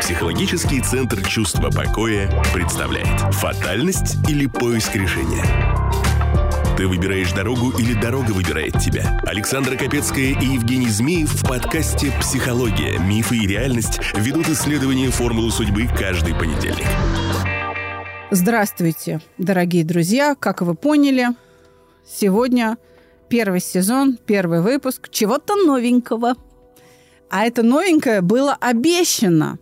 Психологический центр чувства покоя представляет «Фатальность или поиск решения?» Ты выбираешь дорогу или дорога выбирает тебя? Александра Капецкая и Евгений Змеев в подкасте «Психология. Мифы и реальность» ведут исследование формулы судьбы каждый понедельник. Здравствуйте, дорогие друзья. Как вы поняли, сегодня первый сезон, первый выпуск чего-то новенького. А это новенькое было обещано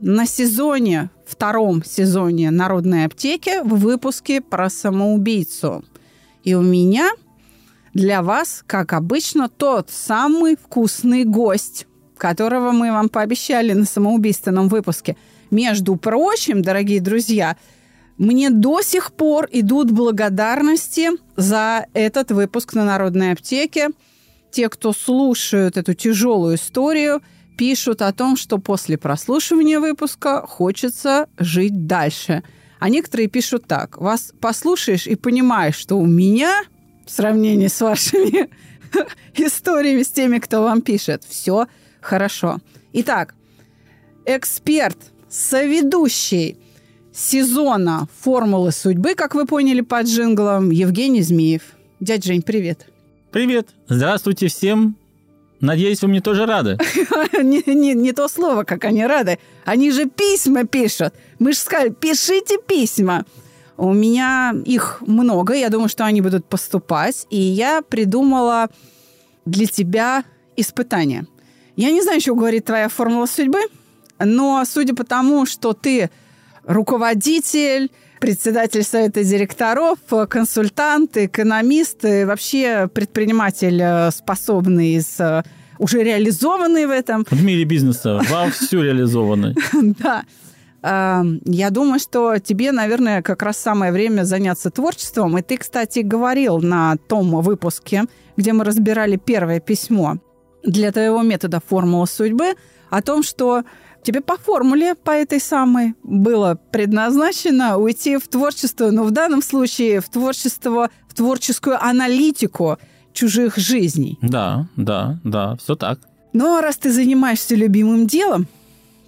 на сезоне, втором сезоне «Народной аптеки» в выпуске про самоубийцу – и у меня для вас, как обычно, тот самый вкусный гость, которого мы вам пообещали на самоубийственном выпуске. Между прочим, дорогие друзья, мне до сих пор идут благодарности за этот выпуск на Народной аптеке. Те, кто слушают эту тяжелую историю, пишут о том, что после прослушивания выпуска хочется жить дальше – а некоторые пишут так. Вас послушаешь и понимаешь, что у меня в сравнении с вашими историями, с теми, кто вам пишет, все хорошо. Итак, эксперт, соведущий сезона «Формулы судьбы», как вы поняли по джинглам, Евгений Змеев. Дядь Жень, привет. Привет. Здравствуйте всем. Надеюсь, вы мне тоже рады. не, не, не то слово, как они рады. Они же письма пишут. Мы же сказали, пишите письма. У меня их много, я думаю, что они будут поступать. И я придумала для тебя испытание. Я не знаю, что говорит твоя формула судьбы, но судя по тому, что ты руководитель, председатель совета директоров, консультант, экономист, и вообще предприниматель, э, способный из э, уже реализованный в этом. В мире бизнеса вовсю реализованный. Да. Эм, я думаю, что тебе, наверное, как раз самое время заняться творчеством. И ты, кстати, говорил на том выпуске, где мы разбирали первое письмо для твоего метода «Формула судьбы», о том, что тебе по формуле, по этой самой, было предназначено уйти в творчество, но в данном случае в творчество, в творческую аналитику чужих жизней. Да, да, да, все так. Ну, а раз ты занимаешься любимым делом,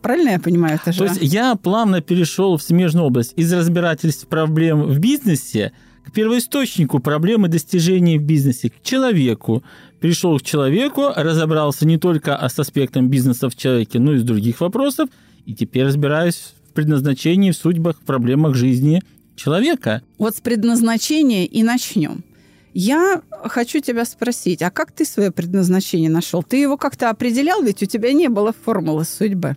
Правильно я понимаю это же? То есть я плавно перешел в смежную область из разбирательств проблем в бизнесе к первоисточнику проблемы достижений в бизнесе, к человеку, Пришел к человеку, разобрался не только с аспектом бизнеса в человеке, но и с других вопросов, и теперь разбираюсь в предназначении, в судьбах, в проблемах жизни человека. Вот с предназначения и начнем. Я хочу тебя спросить, а как ты свое предназначение нашел? Ты его как-то определял, ведь у тебя не было формулы судьбы.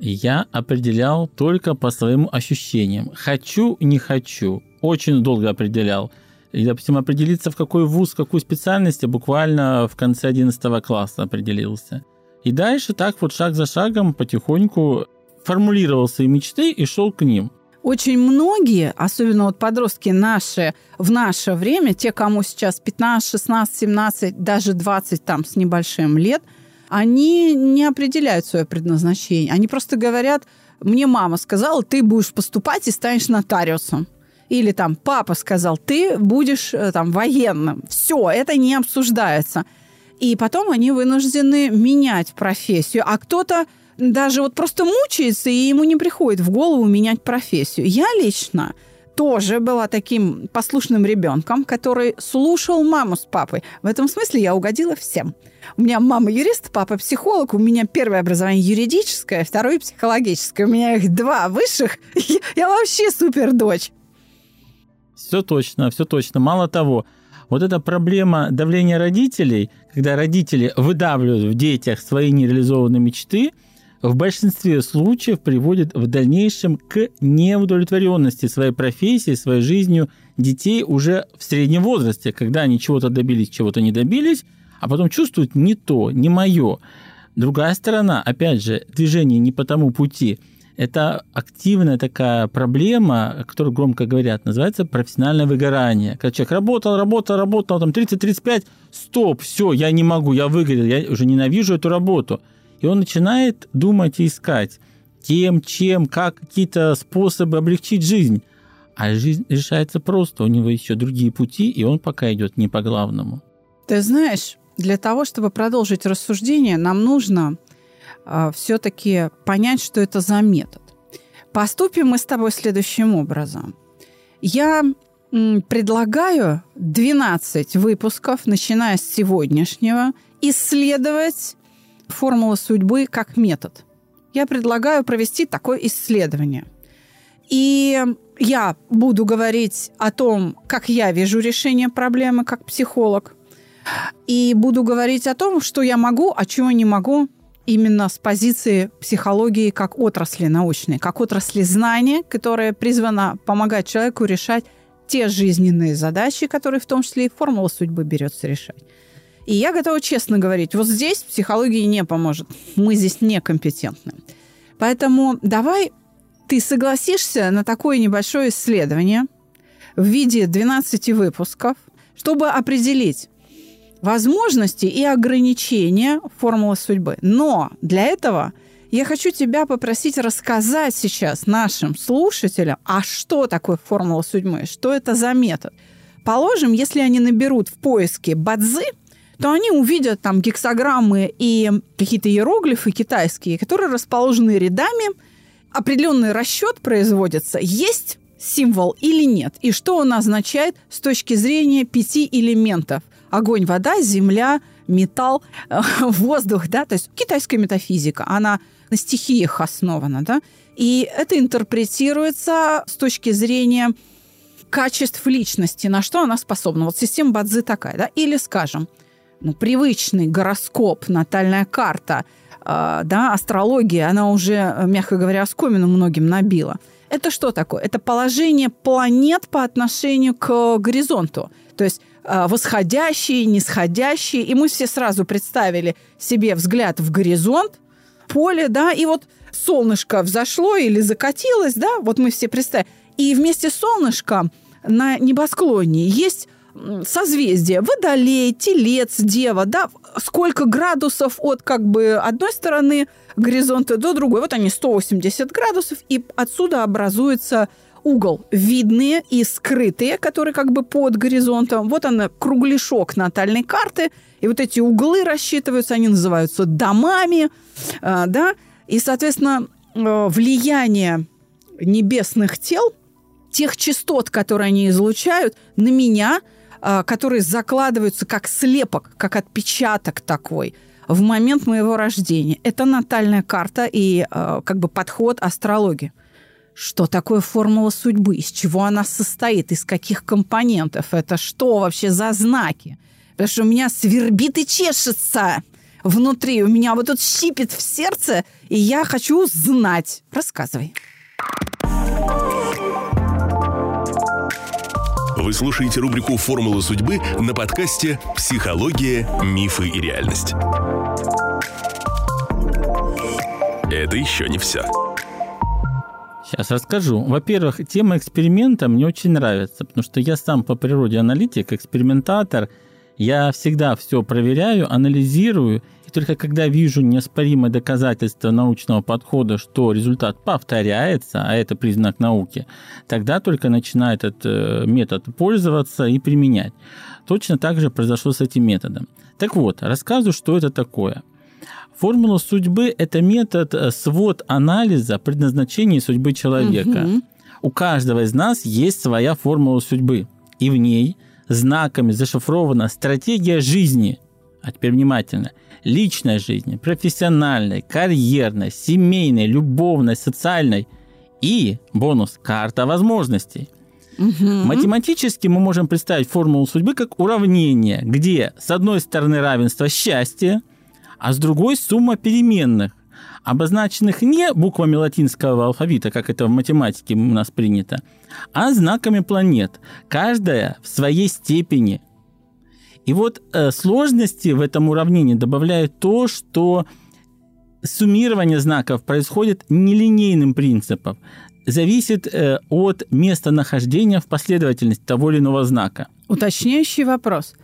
Я определял только по своим ощущениям. Хочу, не хочу. Очень долго определял – и, допустим, определиться, в какой вуз, в какую специальность, я буквально в конце 11 класса определился. И дальше так вот шаг за шагом потихоньку формулировал свои мечты и шел к ним. Очень многие, особенно вот подростки наши, в наше время, те, кому сейчас 15, 16, 17, даже 20 там с небольшим лет, они не определяют свое предназначение. Они просто говорят, мне мама сказала, ты будешь поступать и станешь нотариусом или там папа сказал, ты будешь э, там военным. Все, это не обсуждается. И потом они вынуждены менять профессию. А кто-то даже вот просто мучается, и ему не приходит в голову менять профессию. Я лично тоже была таким послушным ребенком, который слушал маму с папой. В этом смысле я угодила всем. У меня мама юрист, папа психолог, у меня первое образование юридическое, второе психологическое. У меня их два высших. Я вообще супер дочь. Все точно, все точно. Мало того, вот эта проблема давления родителей, когда родители выдавливают в детях свои нереализованные мечты, в большинстве случаев приводит в дальнейшем к неудовлетворенности своей профессией, своей жизнью детей уже в среднем возрасте, когда они чего-то добились, чего-то не добились, а потом чувствуют не то, не мое. Другая сторона, опять же, движение не по тому пути – это активная такая проблема, о которой громко говорят, называется профессиональное выгорание. Когда человек работал, работал, работал, там 30-35, стоп, все, я не могу, я выгорел, я уже ненавижу эту работу. И он начинает думать и искать, кем, чем, как какие-то способы облегчить жизнь. А жизнь решается просто, у него еще другие пути, и он пока идет не по главному. Ты знаешь, для того, чтобы продолжить рассуждение, нам нужно все-таки понять, что это за метод. Поступим мы с тобой следующим образом. Я предлагаю 12 выпусков, начиная с сегодняшнего, исследовать формулу судьбы как метод. Я предлагаю провести такое исследование. И я буду говорить о том, как я вижу решение проблемы как психолог. И буду говорить о том, что я могу, а чего не могу именно с позиции психологии как отрасли научной, как отрасли знания, которая призвана помогать человеку решать те жизненные задачи, которые в том числе и формула судьбы берется решать. И я готова честно говорить, вот здесь психология не поможет. Мы здесь некомпетентны. Поэтому давай ты согласишься на такое небольшое исследование в виде 12 выпусков, чтобы определить возможности и ограничения формулы судьбы. Но для этого я хочу тебя попросить рассказать сейчас нашим слушателям, а что такое формула судьбы, что это за метод. Положим, если они наберут в поиске бадзы, то они увидят там гексограммы и какие-то иероглифы китайские, которые расположены рядами, определенный расчет производится, есть символ или нет, и что он означает с точки зрения пяти элементов. Огонь, вода, земля, металл, воздух, да, то есть китайская метафизика, она на стихиях основана, да, и это интерпретируется с точки зрения качеств личности, на что она способна. Вот система Бадзи такая, да, или, скажем, ну, привычный гороскоп, натальная карта, э, да, астрология, она уже, мягко говоря, оскомину многим набила. Это что такое? Это положение планет по отношению к горизонту. То есть э, восходящие, нисходящие. И мы все сразу представили себе взгляд в горизонт, поле, да, и вот солнышко взошло или закатилось, да, вот мы все представили. И вместе с солнышком на небосклоне есть созвездия, Водолей, Телец, Дева, да, сколько градусов от как бы одной стороны горизонта до другой. Вот они 180 градусов, и отсюда образуется угол. Видные и скрытые, которые как бы под горизонтом. Вот она, кругляшок натальной карты. И вот эти углы рассчитываются, они называются домами, э, да. И, соответственно, э, влияние небесных тел, тех частот, которые они излучают, на меня – а, которые закладываются как слепок, как отпечаток такой в момент моего рождения. Это натальная карта и как бы подход астрологии. Что такое формула судьбы? Из чего она состоит? Из каких компонентов? Это что вообще за знаки? Потому что у меня свербит и чешется внутри. У меня вот тут щипит в сердце, и я хочу знать. Рассказывай. Вы слушаете рубрику «Формула судьбы» на подкасте «Психология, мифы и реальность». Это еще не все. Сейчас расскажу. Во-первых, тема эксперимента мне очень нравится, потому что я сам по природе аналитик, экспериментатор. Я всегда все проверяю, анализирую только когда вижу неоспоримое доказательство научного подхода, что результат повторяется, а это признак науки, тогда только начинаю этот э, метод пользоваться и применять. Точно так же произошло с этим методом. Так вот, рассказываю, что это такое. Формула судьбы – это метод э, свод анализа предназначения судьбы человека. Угу. У каждого из нас есть своя формула судьбы, и в ней знаками зашифрована стратегия жизни. А теперь внимательно – личной жизни, профессиональной, карьерной, семейной, любовной, социальной и бонус – карта возможностей. Угу. Математически мы можем представить формулу судьбы как уравнение, где с одной стороны равенство счастья, а с другой сумма переменных, обозначенных не буквами латинского алфавита, как это в математике у нас принято, а знаками планет, каждая в своей степени – и вот э, сложности в этом уравнении добавляет то, что суммирование знаков происходит нелинейным принципом, зависит э, от местонахождения в последовательности того или иного знака. Уточняющий вопрос.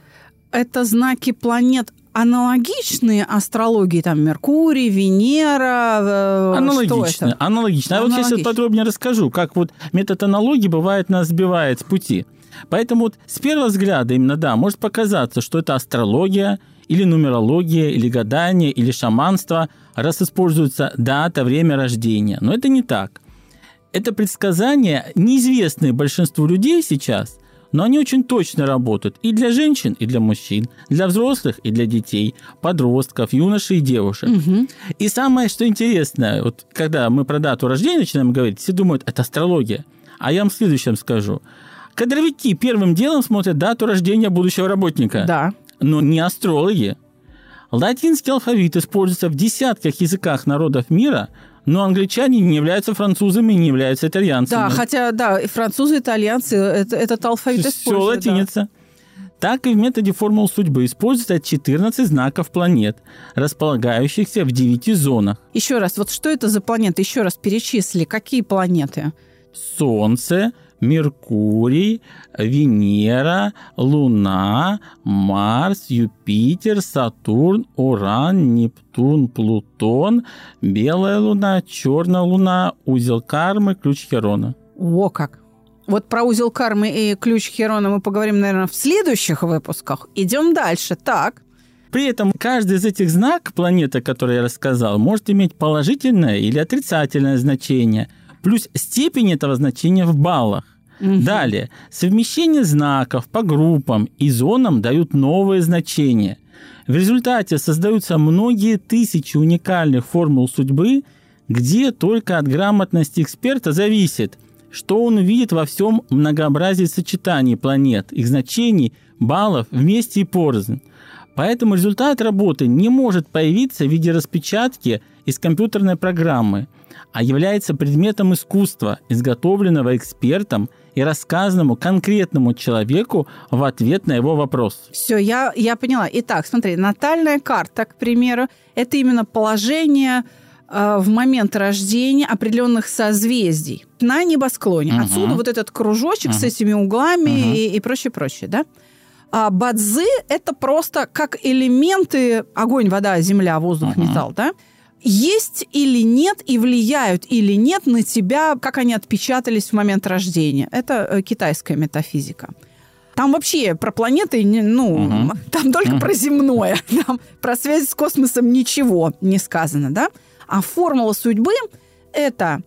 Это знаки планет аналогичные астрологии, там Меркурий, Венера? Э, аналогичные, аналогично. А вот сейчас подробнее расскажу, как вот метод аналогии бывает нас сбивает с пути. Поэтому вот с первого взгляда именно, да, может показаться, что это астрология, или нумерология, или гадание, или шаманство, раз используется дата, время рождения. Но это не так. Это предсказания, неизвестные большинству людей сейчас, но они очень точно работают и для женщин, и для мужчин, для взрослых и для детей, подростков, юношей и девушек. Угу. И самое, что интересно, вот когда мы про дату рождения начинаем говорить, все думают, это астрология. А я вам следующем скажу. Кадровики первым делом смотрят дату рождения будущего работника. Да. Но не астрологи. Латинский алфавит используется в десятках языках народов мира, но англичане не являются французами, не являются итальянцами. Да, хотя, да, и французы, итальянцы это, этот алфавит Все используют. да. латиница. Так и в методе формул судьбы используется 14 знаков планет, располагающихся в 9 зонах. Еще раз, вот что это за планеты? Еще раз перечисли, какие планеты? Солнце, Меркурий, Венера, Луна, Марс, Юпитер, Сатурн, Уран, Нептун, Плутон, Белая Луна, Черная Луна, узел кармы, ключ Херона. О, как! Вот про узел кармы и ключ Херона мы поговорим, наверное, в следующих выпусках. Идем дальше. Так. При этом каждый из этих знаков планеты, о которой я рассказал, может иметь положительное или отрицательное значение, плюс степень этого значения в баллах. Далее, совмещение знаков по группам и зонам дают новые значения. В результате создаются многие тысячи уникальных формул судьбы, где только от грамотности эксперта зависит, что он увидит во всем многообразии сочетаний планет, их значений, баллов вместе и порознь. Поэтому результат работы не может появиться в виде распечатки из компьютерной программы, а является предметом искусства, изготовленного экспертом и рассказанному конкретному человеку в ответ на его вопрос. Все, я, я поняла. Итак, смотри, натальная карта, к примеру, это именно положение э, в момент рождения определенных созвездий на небосклоне. Мгм. Отсюда вот этот кружочек с Мгм. этими углами Мгм. и, и прочее, прочее, да? А бадзы – это просто как элементы огонь, вода, земля, воздух, Мгм. металл, да? Есть или нет, и влияют или нет на тебя, как они отпечатались в момент рождения. Это э, китайская метафизика. Там вообще про планеты, не- ну, Мгм. там только Мгм. про земное. Там про связь с космосом ничего не сказано, да? А формула судьбы – это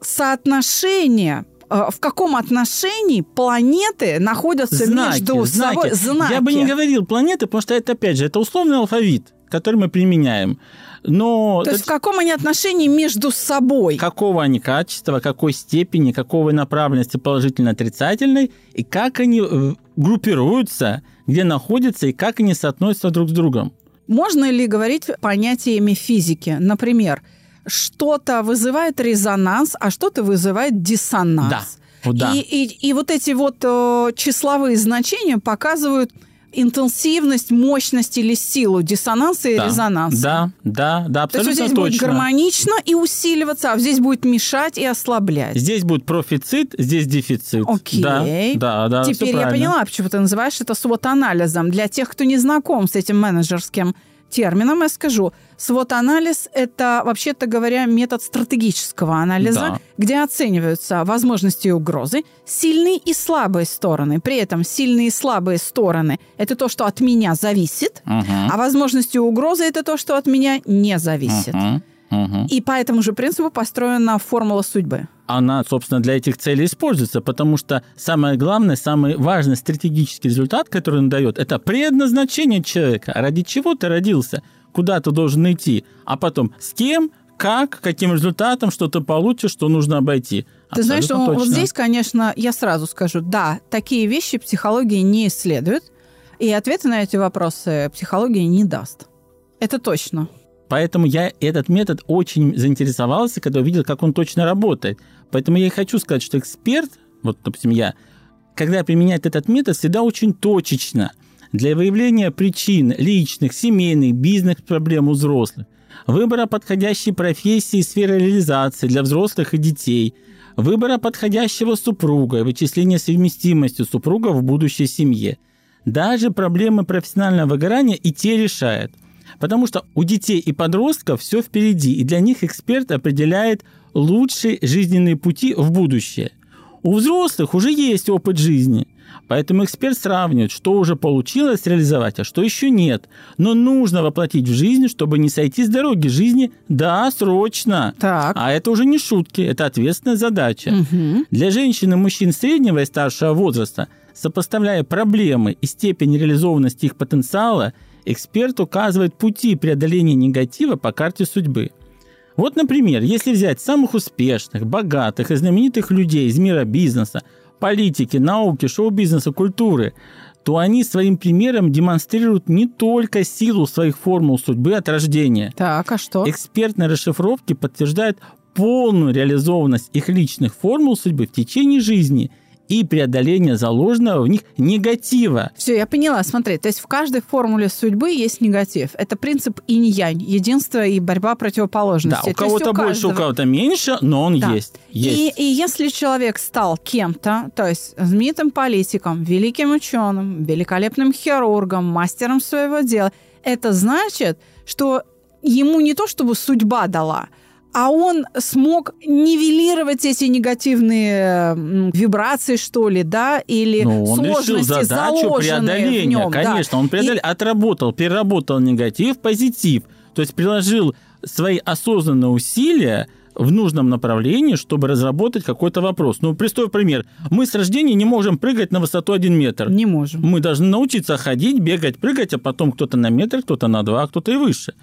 соотношение э, в каком отношении планеты находятся Знаки, между собой. знаки. Знаки. Я бы не говорил планеты, потому что это, опять же, это условный алфавит, который мы применяем. Но То есть это в каком они отношении между собой? какого они качества, какой степени, какого направленности положительно-отрицательной, и как они э, группируются, где находятся, и как они соотносятся друг с другом. Можно ли говорить понятиями физики? Например, что-то вызывает резонанс, а что-то вызывает диссонанс. Да. Да. И, и- и вот эти вот э, числовые значения показывают интенсивность, мощность или силу диссонанса и да. резонанса. Да, да, да, То есть абсолютно здесь будет точно. гармонично и усиливаться, а здесь будет мешать и ослаблять. Здесь будет профицит, здесь дефицит. Окей. Да, да, да. Теперь я правильно. поняла, почему ты называешь это свод-анализом. Для тех, кто не знаком с этим менеджерским термином, я скажу, свод-анализ – это, вообще-то говоря, метод стратегического анализа, Да. где оцениваются возможности и угрозы, сильные и слабые стороны. При этом сильные и слабые стороны – это то, что от меня зависит, Мгм. а возможности и угрозы – это то, что от меня не зависит. Мгм. Мгм. И по этому же принципу построена формула судьбы. она, собственно, для этих целей используется, потому что самое главное, самый важный стратегический результат, который он дает, это предназначение человека. Ради чего ты родился, куда ты должен идти, а потом с кем, как, каким результатом, что ты получишь, что нужно обойти. Ты знаешь, Абсолютно вот точно. здесь, конечно, я сразу скажу, да, такие вещи психология не исследует, и ответы на эти вопросы психология не даст. Это точно. Поэтому я этот метод очень заинтересовался, когда увидел, как он точно работает. Поэтому я и хочу сказать, что эксперт, вот, допустим, я, когда применяет этот метод, всегда очень точечно для выявления причин личных, семейных, бизнес-проблем у взрослых, выбора подходящей профессии и сферы реализации для взрослых и детей, выбора подходящего супруга и вычисления совместимости супруга в будущей семье. Даже проблемы профессионального выгорания и те решает. Потому что у детей и подростков все впереди, и для них эксперт определяет лучшие жизненные пути в будущее. У взрослых уже есть опыт жизни, Поэтому эксперт сравнивает, что уже получилось реализовать, а что еще нет. Но нужно воплотить в жизнь, чтобы не сойти с дороги жизни, да, срочно. Так. А это уже не шутки, это ответственная задача. Мгм. Для женщин и мужчин среднего и старшего возраста, сопоставляя проблемы и степень реализованности их потенциала, эксперт указывает пути преодоления негатива по карте судьбы. Вот, например, если взять самых успешных, богатых и знаменитых людей из мира бизнеса, политики, науки, шоу-бизнеса, культуры, то они своим примером демонстрируют не только силу своих формул судьбы от рождения, Так, а что? Экспертные расшифровки подтверждают полную реализованность их личных формул судьбы в течение жизни и преодоление заложенного в них негатива. Все, я поняла. Смотри, то есть в каждой формуле судьбы есть негатив. Это принцип инь-янь, единство и борьба Да, противоположностей. у То есть кого-то больше, у кого-то меньше, но он Да. есть. Есть. И, и если человек стал кем-то, то есть знаменитым политиком, великим ученым, великолепным хирургом, мастером своего дела, это значит, что ему не то чтобы судьба дала, а он смог нивелировать эти негативные вибрации, что ли, да, или Ну, он решил сложности, задачу заложенные в преодоления. нем, да. Конечно, он преодолел, отработал, переработал негатив позитив. То есть приложил свои осознанные усилия в нужном направлении, чтобы разработать какой-то вопрос. Ну, простой пример. Мы с рождения не можем прыгать на высоту 1 метр. Не можем. Мы должны научиться ходить, бегать, прыгать, а потом кто-то на метр, кто-то на два, а кто-то и выше.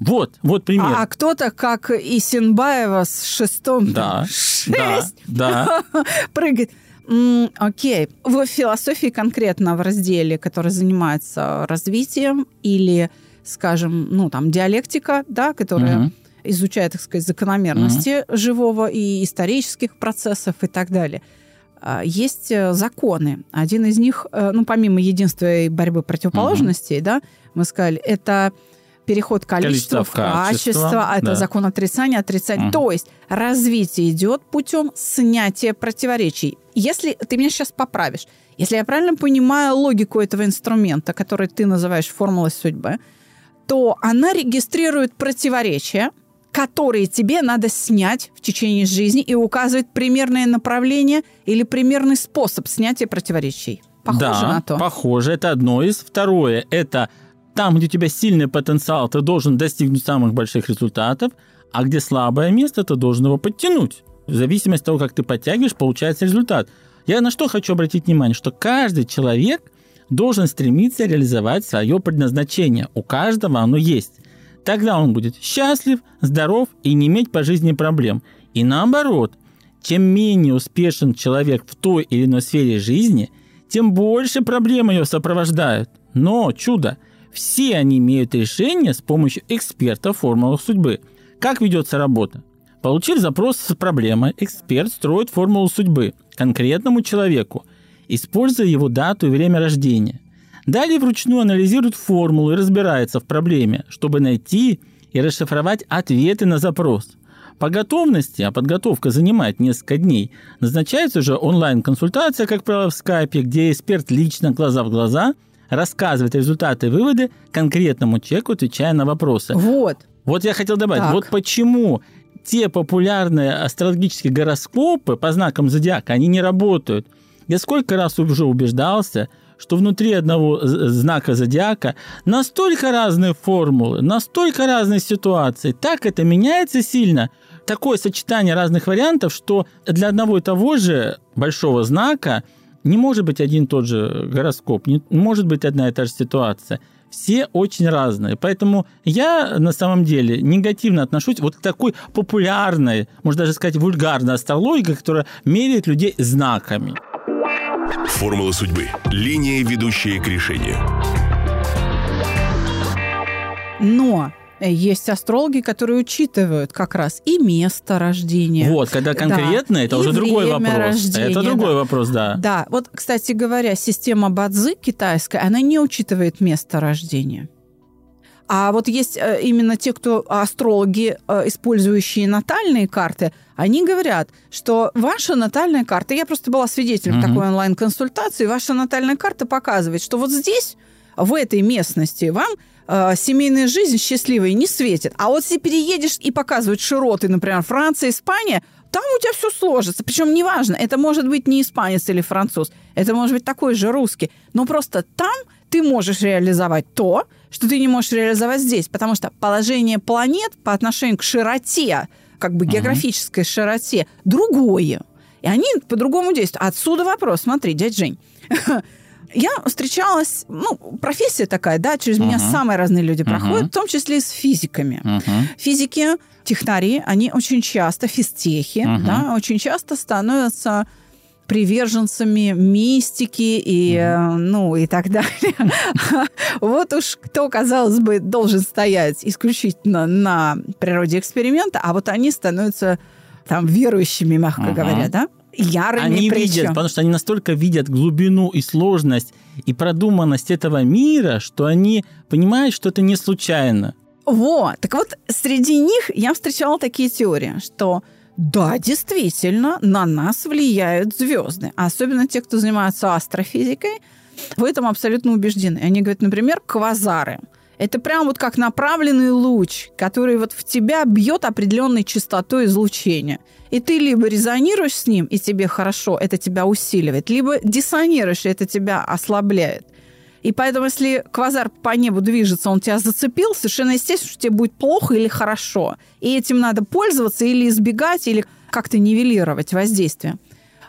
Вот, вот пример. А, а кто-то, как Исенбаева с шестом, да, да, шесть, да. прыгает. М, Окей. В философии конкретно в разделе, который занимается развитием или, скажем, ну, там, диалектика, да, которая изучает, так сказать, закономерности живого и исторических процессов и так далее. А, Есть э, законы. Один из них, э, ну, помимо единства и борьбы противоположностей, да, мы сказали, это переход количества Количество в качество, качество, а это да. закон отрицания, отрицания. Мгм. То есть развитие идет путем снятия противоречий. Если ты меня сейчас поправишь, если я правильно понимаю логику этого инструмента, который ты называешь формулой судьбы, то она регистрирует противоречия, которые тебе надо снять в течение жизни и указывает примерное направление или примерный способ снятия противоречий. Похоже да, на то. похоже. Это одно из. Второе, это там, где у тебя сильный потенциал, ты должен достигнуть самых больших результатов, а где слабое место, ты должен его подтянуть. В зависимости от того, как ты подтягиваешь, получается результат. Я на что хочу обратить внимание, что каждый человек должен стремиться реализовать свое предназначение. У каждого оно есть. Тогда он будет счастлив, здоров и не иметь по жизни проблем. И наоборот, чем менее успешен человек в той или иной сфере жизни, тем больше проблем ее сопровождают. Но чудо, все они имеют решение с помощью эксперта в формулах судьбы. Как ведется работа? Получив запрос с проблемой, эксперт строит формулу судьбы конкретному человеку, используя его дату и время рождения. Далее вручную анализирует формулу и разбирается в проблеме, чтобы найти и расшифровать ответы на запрос. По готовности, а подготовка занимает несколько дней, назначается уже онлайн-консультация, как правило, в скайпе, где эксперт лично, глаза в глаза, рассказывает результаты и выводы конкретному человеку, отвечая на вопросы. Вот. Вот я хотел добавить, Так. вот почему те популярные астрологические гороскопы по знакам зодиака, они не работают. Я сколько раз уже убеждался, что внутри одного знака зодиака настолько разные формулы, настолько разные ситуации, так это меняется сильно, такое сочетание разных вариантов, что для одного и того же большого знака не может быть один и тот же гороскоп, не может быть одна и та же ситуация. Все очень разные. Поэтому я на самом деле негативно отношусь вот к такой популярной, можно даже сказать, вульгарной астрологии, которая меряет людей знаками. Формула судьбы. Линия, ведущая к решению. Но есть астрологи, которые учитывают как раз и место рождения. Вот, когда Да. конкретно, это И уже другой вопрос. рождения, это другой да. вопрос, да. Да, вот, кстати говоря, система Бадзи китайская, она не учитывает место рождения. А вот есть э, именно те, кто астрологи, э, использующие натальные карты, они говорят, что ваша натальная карта, я просто была свидетелем Мгм. такой онлайн-консультации, ваша натальная карта показывает, что вот здесь, в этой местности, вам э, семейная жизнь счастливая не светит. А вот если переедешь и показывают широты, например, Франция, Испания, там у тебя все сложится. Причем неважно, это может быть не испанец или француз, это может быть такой же русский. Но просто там ты можешь реализовать то, что ты не можешь реализовать здесь, потому что положение планет по отношению к широте, как бы географической uh-huh. широте, другое. И они по-другому действуют. Отсюда вопрос. Смотри, дядь Жень. Я встречалась, ну, профессия такая, да, через uh-huh. меня самые разные люди uh-huh. проходят, в том числе и с физиками. Uh-huh. Физики, технари, они очень часто, физтехи, uh-huh. да, очень часто становятся приверженцами мистики и, mm-hmm. ну, и так далее. вот уж кто, казалось бы, должен стоять исключительно на природе эксперимента, а вот они становятся там верующими, мягко uh-huh. говоря, да? Ярыми Они причем. видят, потому что они настолько видят глубину и сложность и продуманность этого мира, что они понимают, что это не случайно. Вот. Так вот, среди них я встречала такие теории, что да, действительно, на нас влияют звезды. Особенно те, кто занимается астрофизикой, в этом абсолютно убеждены. Они говорят, например, квазары. Это прям вот как направленный луч, который вот в тебя бьет определенной частотой излучения. И ты либо резонируешь с ним, и тебе хорошо, это тебя усиливает, либо диссонируешь, и это тебя ослабляет. И поэтому, если квазар по небу движется, он тебя зацепил, совершенно естественно, что тебе будет плохо или хорошо. И этим надо пользоваться или избегать, или как-то нивелировать воздействие.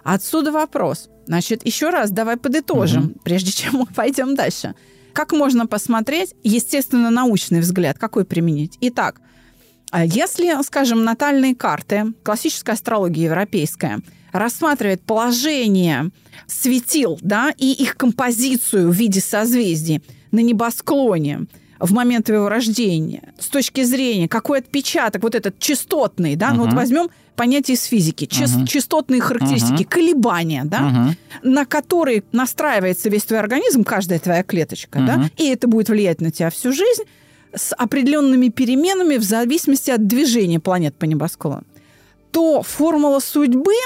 Отсюда вопрос. Значит, еще раз давай подытожим, угу. прежде чем мы пойдем дальше. Как можно посмотреть, естественно, научный взгляд, какой применить? Итак, а если, скажем, натальные карты, классическая астрология европейская – рассматривает положение светил да, и их композицию в виде созвездий на небосклоне в момент твоего рождения, с точки зрения, какой отпечаток, вот этот частотный, да, uh-huh. ну вот возьмем понятие из физики, uh-huh. частотные характеристики, uh-huh. колебания, да, uh-huh. на которые настраивается весь твой организм, каждая твоя клеточка, uh-huh. да, и это будет влиять на тебя всю жизнь с определенными переменами в зависимости от движения планет по небосклону, то формула судьбы –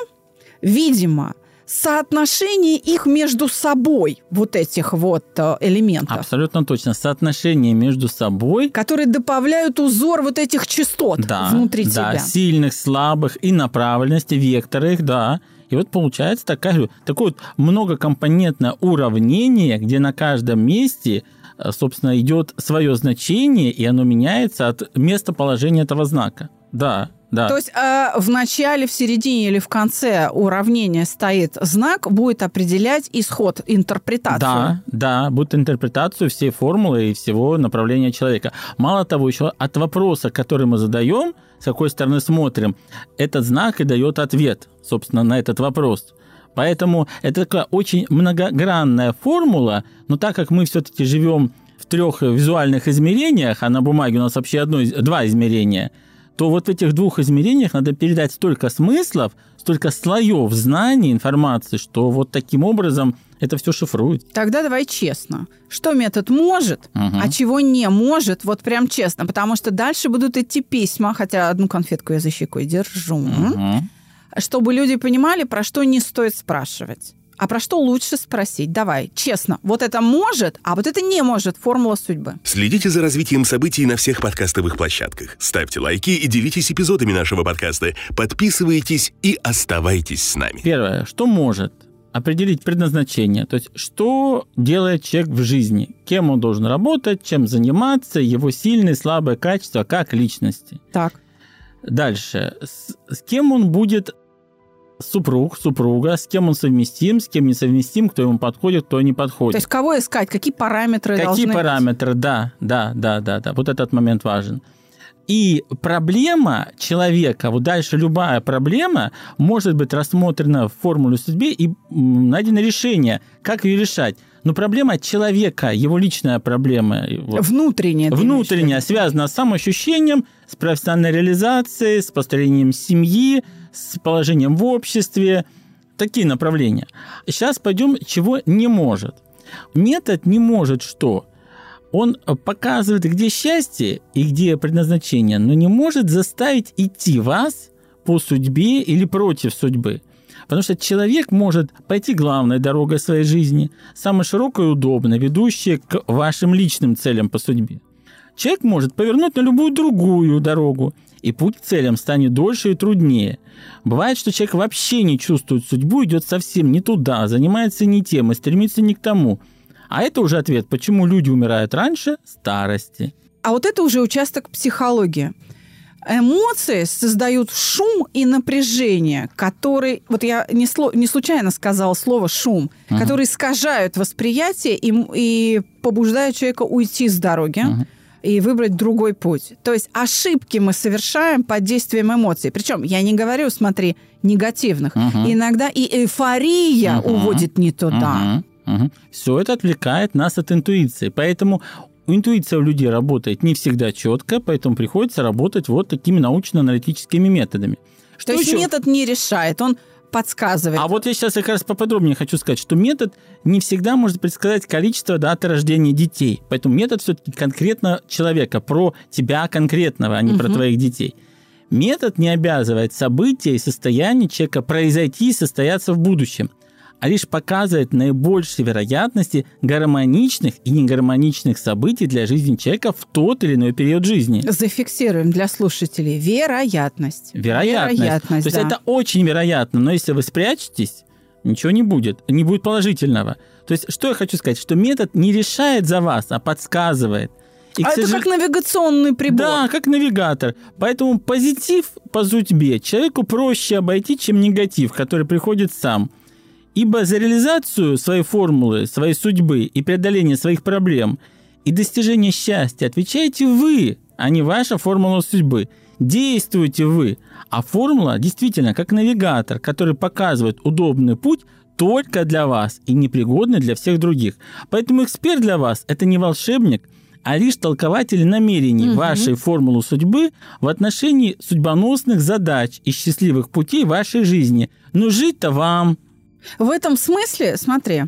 видимо, соотношение их между собой, вот этих вот э, элементов. Абсолютно точно. Соотношение между собой. Которые добавляют узор вот этих частот да, внутри да, тебя. Сильных, слабых и направленности, векторы их, да. И вот получается такая, такое вот многокомпонентное уравнение, где на каждом месте э, собственно, идет свое значение, и оно меняется от местоположения этого знака. Да, да. То есть э, в начале, в середине или в конце уравнения стоит знак, будет определять исход, интерпретацию. Да, да, будет интерпретацию всей формулы и всего направления человека. Мало того, еще от вопроса, который мы задаем, с какой стороны смотрим, этот знак и дает ответ, собственно, на этот вопрос. Поэтому это такая очень многогранная формула, но так как мы все-таки живем в трех визуальных измерениях, а на бумаге у нас вообще одно, два измерения – то вот в этих двух измерениях надо передать столько смыслов, столько слоев знаний, информации, что вот таким образом это все шифрует. Тогда давай честно. Что метод может, угу. а чего не может, вот прям честно. Потому что дальше будут идти письма, хотя одну конфетку я за щекой держу, угу. чтобы люди понимали, про что не стоит спрашивать. А про что лучше спросить? Давай, честно. Вот это может, а вот это не может. Формула судьбы. Следите за развитием событий на всех подкастовых площадках. Ставьте лайки и делитесь эпизодами нашего подкаста. Подписывайтесь и оставайтесь с нами. Первое. Что может? определить предназначение, то есть что делает человек в жизни, кем он должен работать, чем заниматься, его сильные, слабые качества как личности. Так. Дальше. С, с кем он будет супруг, супруга, с кем он совместим, с кем не совместим, кто ему подходит, кто не подходит. То есть кого искать, какие параметры какие должны Какие параметры, быть? да, да, да, да, да. Вот этот момент важен. И проблема человека, вот дальше любая проблема может быть рассмотрена в формуле судьбы и найдено решение, как ее решать. Но проблема человека, его личная проблема. Вот, внутренняя. Внутренняя, связана с самоощущением, с профессиональной реализацией, с построением семьи, с положением в обществе, такие направления. Сейчас пойдем, чего не может. Метод не может что? Он показывает, где счастье и где предназначение, но не может заставить идти вас по судьбе или против судьбы. Потому что человек может пойти главной дорогой своей жизни, самой широкой и удобной, ведущей к вашим личным целям по судьбе. человек может повернуть на любую другую дорогу, и путь к целям станет дольше и труднее. Бывает, что человек вообще не чувствует судьбу, идет совсем не туда, занимается не тем и стремится не к тому. А это уже ответ, почему люди умирают раньше старости. А вот это уже участок психологии. Эмоции создают шум и напряжение, который, вот я не, сло, не случайно сказала слово шум, uh-huh. которые искажают восприятие и, и побуждают человека уйти с дороги. Uh-huh и выбрать другой путь. То есть ошибки мы совершаем под действием эмоций. Причем я не говорю, смотри, негативных. Угу. Иногда и эйфория угу. уводит не туда. Угу. Угу. Все это отвлекает нас от интуиции. Поэтому интуиция у людей работает не всегда четко, поэтому приходится работать вот такими научно-аналитическими методами. Что То есть еще? метод не решает, он подсказывает. А вот я сейчас как раз поподробнее хочу сказать, что метод не всегда может предсказать количество даты рождения детей. Поэтому метод все-таки конкретно человека, про тебя конкретного, а не угу. про твоих детей. Метод не обязывает события и состояние человека произойти и состояться в будущем а лишь показывает наибольшие вероятности гармоничных и негармоничных событий для жизни человека в тот или иной период жизни. Зафиксируем для слушателей вероятность. Вероятность. вероятность То да. есть это очень вероятно, но если вы спрячетесь, ничего не будет, не будет положительного. То есть что я хочу сказать, что метод не решает за вас, а подсказывает. И, а это сожал... как навигационный прибор. Да, как навигатор. Поэтому позитив по судьбе человеку проще обойти, чем негатив, который приходит сам. Ибо за реализацию своей формулы, своей судьбы и преодоление своих проблем и достижение счастья отвечаете вы, а не ваша формула судьбы. Действуете вы. А формула действительно как навигатор, который показывает удобный путь только для вас и непригодный для всех других. Поэтому эксперт для вас – это не волшебник, а лишь толкователь намерений угу. вашей формулы судьбы в отношении судьбоносных задач и счастливых путей вашей жизни. Но жить-то вам – в этом смысле, смотри,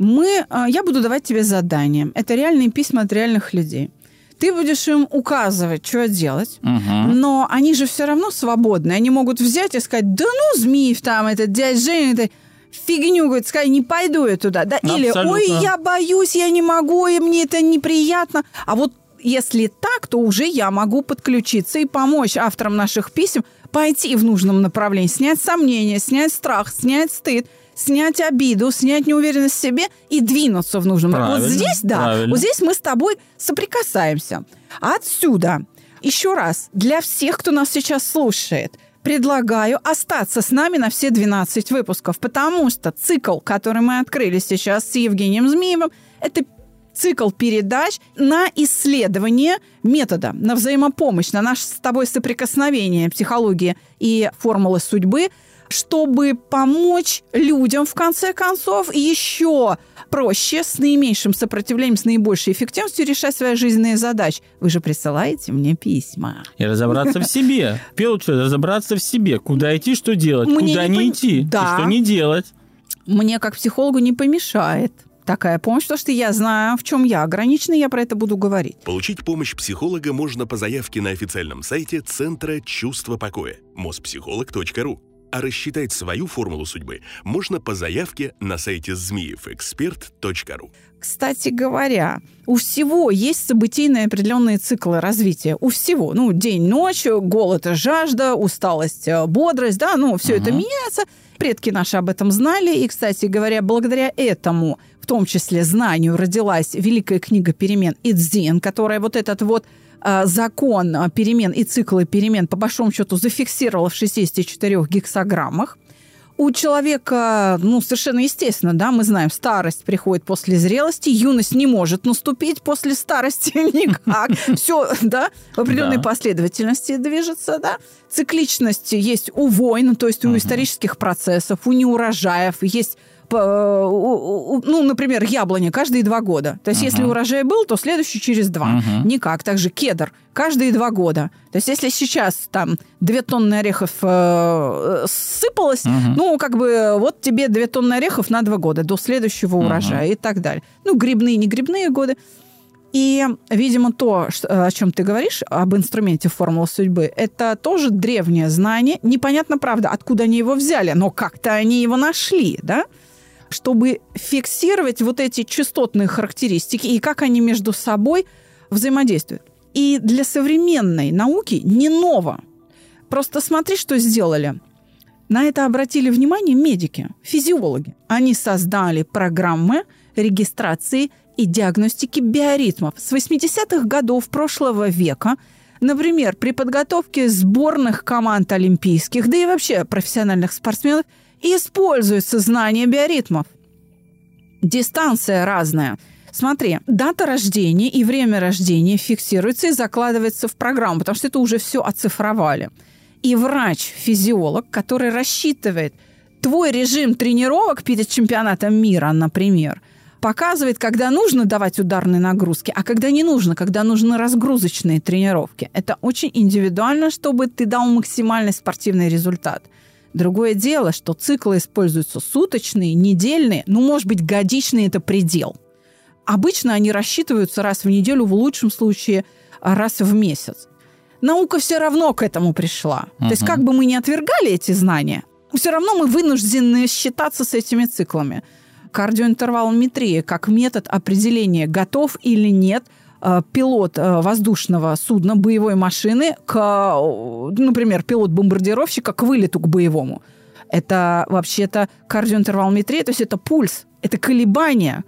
мы, а, я буду давать тебе задание. Это реальные письма от реальных людей. Ты будешь им указывать, что делать, угу. но они же все равно свободны. Они могут взять и сказать, да ну, Змеев там, этот дядя Женя, это фигню, говорит, сказать, не пойду я туда. Да? Или, ой, я боюсь, я не могу, и мне это неприятно. А вот если так, то уже я могу подключиться и помочь авторам наших писем пойти в нужном направлении, снять сомнения, снять страх, снять стыд – снять обиду, снять неуверенность в себе и двинуться в нужном направлении. Вот здесь, да, правильно. вот здесь мы с тобой соприкасаемся. Отсюда, еще раз, для всех, кто нас сейчас слушает, предлагаю остаться с нами на все 12 выпусков, потому что цикл, который мы открыли сейчас с Евгением Змеевым, это цикл передач на исследование метода, на взаимопомощь, на наше с тобой соприкосновение психологии и формулы судьбы – чтобы помочь людям, в конце концов, еще проще, с наименьшим сопротивлением, с наибольшей эффективностью решать свои жизненные задачи. Вы же присылаете мне письма. И разобраться в себе. В первую очередь, разобраться в себе. Куда идти, что делать, Мне куда не, не идти, да. и что не делать. Мне, как психологу, не помешает такая помощь, потому что я знаю, в чем я ограничена, я про это буду говорить. Получить помощь психолога можно по заявке на официальном сайте Центра чувства покоя mospsycholog.ru а рассчитать свою формулу судьбы можно по заявке на сайте змеевэксперт.ру. Кстати говоря, у всего есть событийные определенные циклы развития. У всего. Ну, день-ночь, голод и жажда, усталость, э, бодрость, да, ну, все угу. это меняется. Предки наши об этом знали. И, кстати говоря, благодаря этому, в том числе знанию, родилась великая книга перемен Идзин, которая вот этот вот закон а, перемен и циклы перемен по большому счету зафиксировал в 64 гексограммах. У человека, ну, совершенно естественно, да, мы знаем, старость приходит после зрелости, юность не может наступить после старости никак. Все, да, в определенной да. последовательности движется, да. Цикличность есть у войн, то есть у исторических процессов, у неурожаев, есть ну, например, яблоня каждые два года. То есть, uh-huh. если урожай был, то следующий через два. Uh-huh. Никак. Также кедр каждые два года. То есть, если сейчас там две тонны орехов э, сыпалось, uh-huh. ну, как бы вот тебе две тонны орехов на два года до следующего uh-huh. урожая и так далее. Ну, грибные, не грибные годы. И, видимо, то, о чем ты говоришь, об инструменте формулы судьбы, это тоже древнее знание. Непонятно, правда, откуда они его взяли, но как-то они его нашли, да? Чтобы фиксировать вот эти частотные характеристики и как они между собой взаимодействуют. и для современной науки не ново. Просто смотри, что сделали. На это обратили внимание медики, физиологи. Они создали программы регистрации и диагностики биоритмов. С 80-х годов прошлого века Например, при подготовке сборных команд олимпийских, да и вообще профессиональных спортсменов, используется знание биоритмов. Дистанция разная. Смотри, дата рождения и время рождения фиксируется и закладывается в программу, потому что это уже все оцифровали. И врач-физиолог, который рассчитывает твой режим тренировок перед чемпионатом мира, например – показывает, когда нужно давать ударные нагрузки, а когда не нужно, когда нужны разгрузочные тренировки. Это очень индивидуально, чтобы ты дал максимальный спортивный результат. Другое дело, что циклы используются суточные, недельные, ну, может быть, годичные – это предел. Обычно они рассчитываются раз в неделю, в лучшем случае раз в месяц. Наука все равно к этому пришла. Uh-huh. То есть как бы мы ни отвергали эти знания, все равно мы вынуждены считаться с этими циклами кардиоинтервалометрия как метод определения, готов или нет пилот э, воздушного судна, боевой машины, к, э, например, пилот-бомбардировщика к вылету к боевому. Это вообще-то кардиоинтервалометрия, то есть это пульс, это колебания,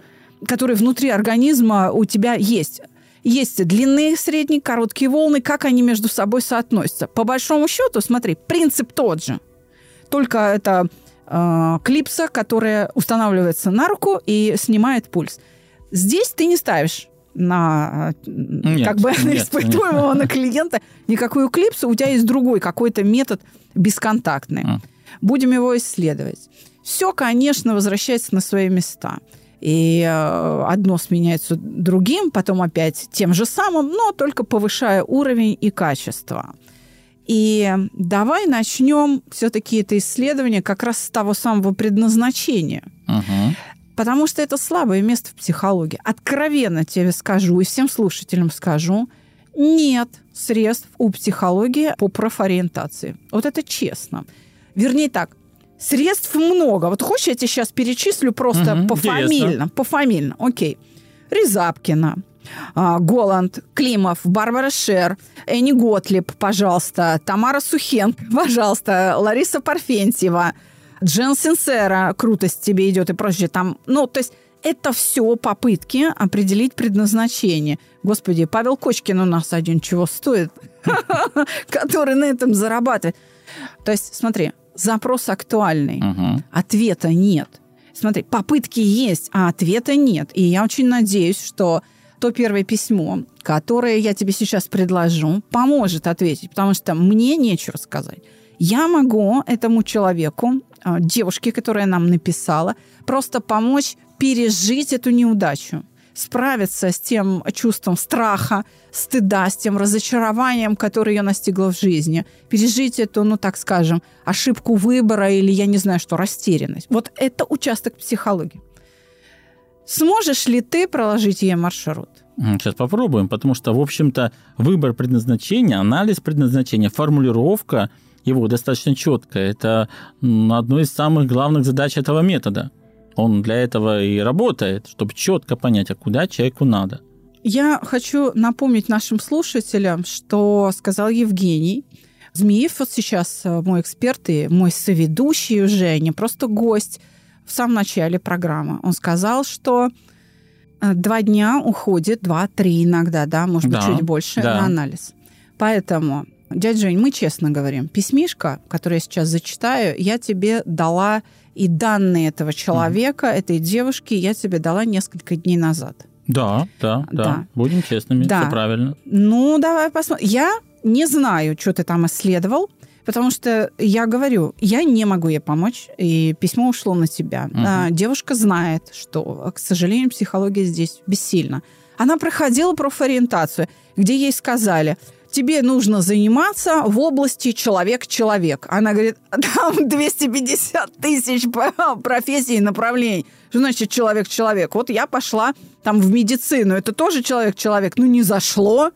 которые внутри организма у тебя есть. Есть длинные, средние, короткие волны, как они между собой соотносятся. По большому счету, смотри, принцип тот же. Только это э, клипса, которая устанавливается на руку и снимает пульс. Здесь ты не ставишь на нет, как бы на испытуемого, на клиента никакую клипсу, у тебя есть другой какой-то метод бесконтактный. А. Будем его исследовать. Все, конечно, возвращается на свои места. И э, одно сменяется другим, потом опять тем же самым, но только повышая уровень и качество. И давай начнем все-таки это исследование как раз с того самого предназначения. Угу. Потому что это слабое место в психологии. Откровенно тебе скажу и всем слушателям скажу, нет средств у психологии по профориентации. Вот это честно. Вернее так, средств много. Вот хочешь, я тебе сейчас перечислю просто угу, пофамильно? Пофамильно, окей. Рязапкина, а, Голланд, Климов, Барбара Шер, Энни Готлиб, пожалуйста, Тамара Сухенко, пожалуйста, Лариса Парфентьева, Джен Синсера, крутость тебе идет и прочее. Там, ну, то есть это все попытки определить предназначение. Господи, Павел Кочкин у нас один чего стоит, который на этом зарабатывает. То есть, смотри, запрос актуальный, ответа нет. Смотри, попытки есть, а ответа нет. И я очень надеюсь, что то первое письмо, которое я тебе сейчас предложу, поможет ответить, потому что мне нечего сказать. Я могу этому человеку, девушке, которая нам написала, просто помочь пережить эту неудачу справиться с тем чувством страха, стыда, с тем разочарованием, которое ее настигло в жизни, пережить эту, ну так скажем, ошибку выбора или, я не знаю что, растерянность. Вот это участок психологии. Сможешь ли ты проложить ей маршрут? Сейчас попробуем, потому что, в общем-то, выбор предназначения, анализ предназначения, формулировка его достаточно четкая. Это одно из самых главных задач этого метода. Он для этого и работает, чтобы четко понять, а куда человеку надо. Я хочу напомнить нашим слушателям, что сказал Евгений. Змеев вот сейчас э, мой эксперт и мой соведущий уже, не просто гость в самом начале программы. Он сказал, что э, два дня уходит, два-три иногда, да, может быть, да, чуть больше да. на анализ. Поэтому, дядя Жень, мы честно говорим, письмишко, которое я сейчас зачитаю, я тебе дала и данные этого человека, mm этой девушки, я тебе дала несколько дней назад. Да, да, да. да. Будем честными, да. все правильно. Ну, давай посмотрим. Я не знаю, что ты там исследовал. Потому что я говорю, я не могу ей помочь, и письмо ушло на тебя. Угу. Девушка знает, что, к сожалению, психология здесь бессильна. Она проходила профориентацию, где ей сказали, тебе нужно заниматься в области человек-человек. Она говорит, там 250 тысяч профессий и направлений. Что значит человек-человек? Вот я пошла там в медицину, это тоже человек-человек. Ну, не зашло.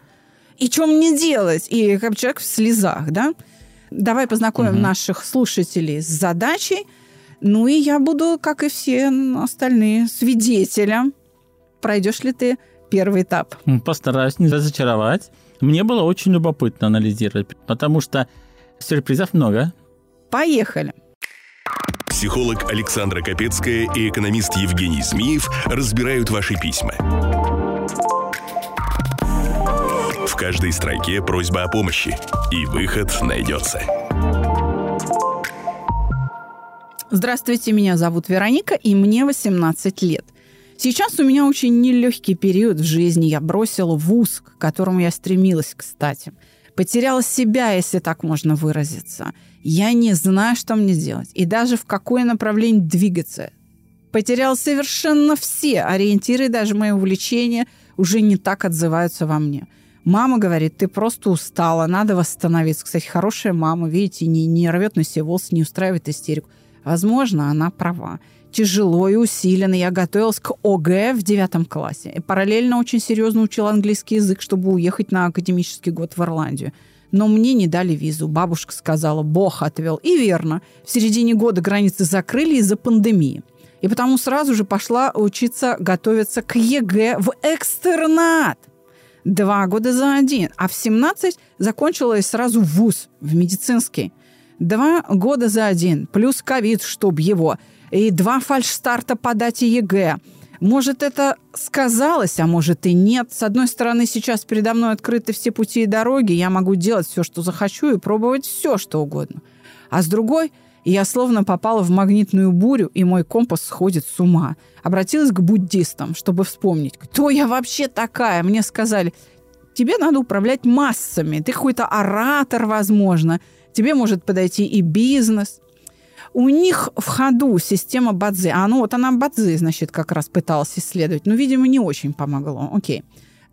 И что мне делать? И как человек в слезах, да? Давай познакомим угу. наших слушателей с задачей. Ну и я буду, как и все остальные, свидетелем. Пройдешь ли ты первый этап? Постараюсь не разочаровать. Мне было очень любопытно анализировать, потому что сюрпризов много. Поехали. Психолог Александра Капецкая и экономист Евгений Змеев разбирают ваши письма. В каждой строке просьба о помощи, и выход найдется. Здравствуйте, меня зовут Вероника, и мне 18 лет. Сейчас у меня очень нелегкий период в жизни. Я бросила вуз, к которому я стремилась, кстати. Потеряла себя, если так можно выразиться. Я не знаю, что мне делать. И даже в какое направление двигаться. Потеряла совершенно все ориентиры, даже мои увлечения уже не так отзываются во мне. Мама говорит, ты просто устала, надо восстановиться. Кстати, хорошая мама, видите, не, не рвет на себе волосы, не устраивает истерику. Возможно, она права тяжело и усиленно. Я готовилась к ОГЭ в девятом классе. И параллельно очень серьезно учила английский язык, чтобы уехать на академический год в Ирландию. Но мне не дали визу. Бабушка сказала, Бог отвел. И верно. В середине года границы закрыли из-за пандемии. И потому сразу же пошла учиться готовиться к ЕГЭ в экстернат. Два года за один. А в 17 закончила и сразу в ВУЗ, в медицинский. Два года за один. Плюс ковид, чтоб его и два фальшстарта по дате ЕГЭ. Может, это сказалось, а может и нет. С одной стороны, сейчас передо мной открыты все пути и дороги, я могу делать все, что захочу, и пробовать все, что угодно. А с другой, я словно попала в магнитную бурю, и мой компас сходит с ума. Обратилась к буддистам, чтобы вспомнить, кто я вообще такая. Мне сказали, тебе надо управлять массами, ты какой-то оратор, возможно, тебе может подойти и бизнес – у них в ходу система Бадзи. А ну вот она Бадзи, значит, как раз пыталась исследовать. Но, видимо, не очень помогло. Окей.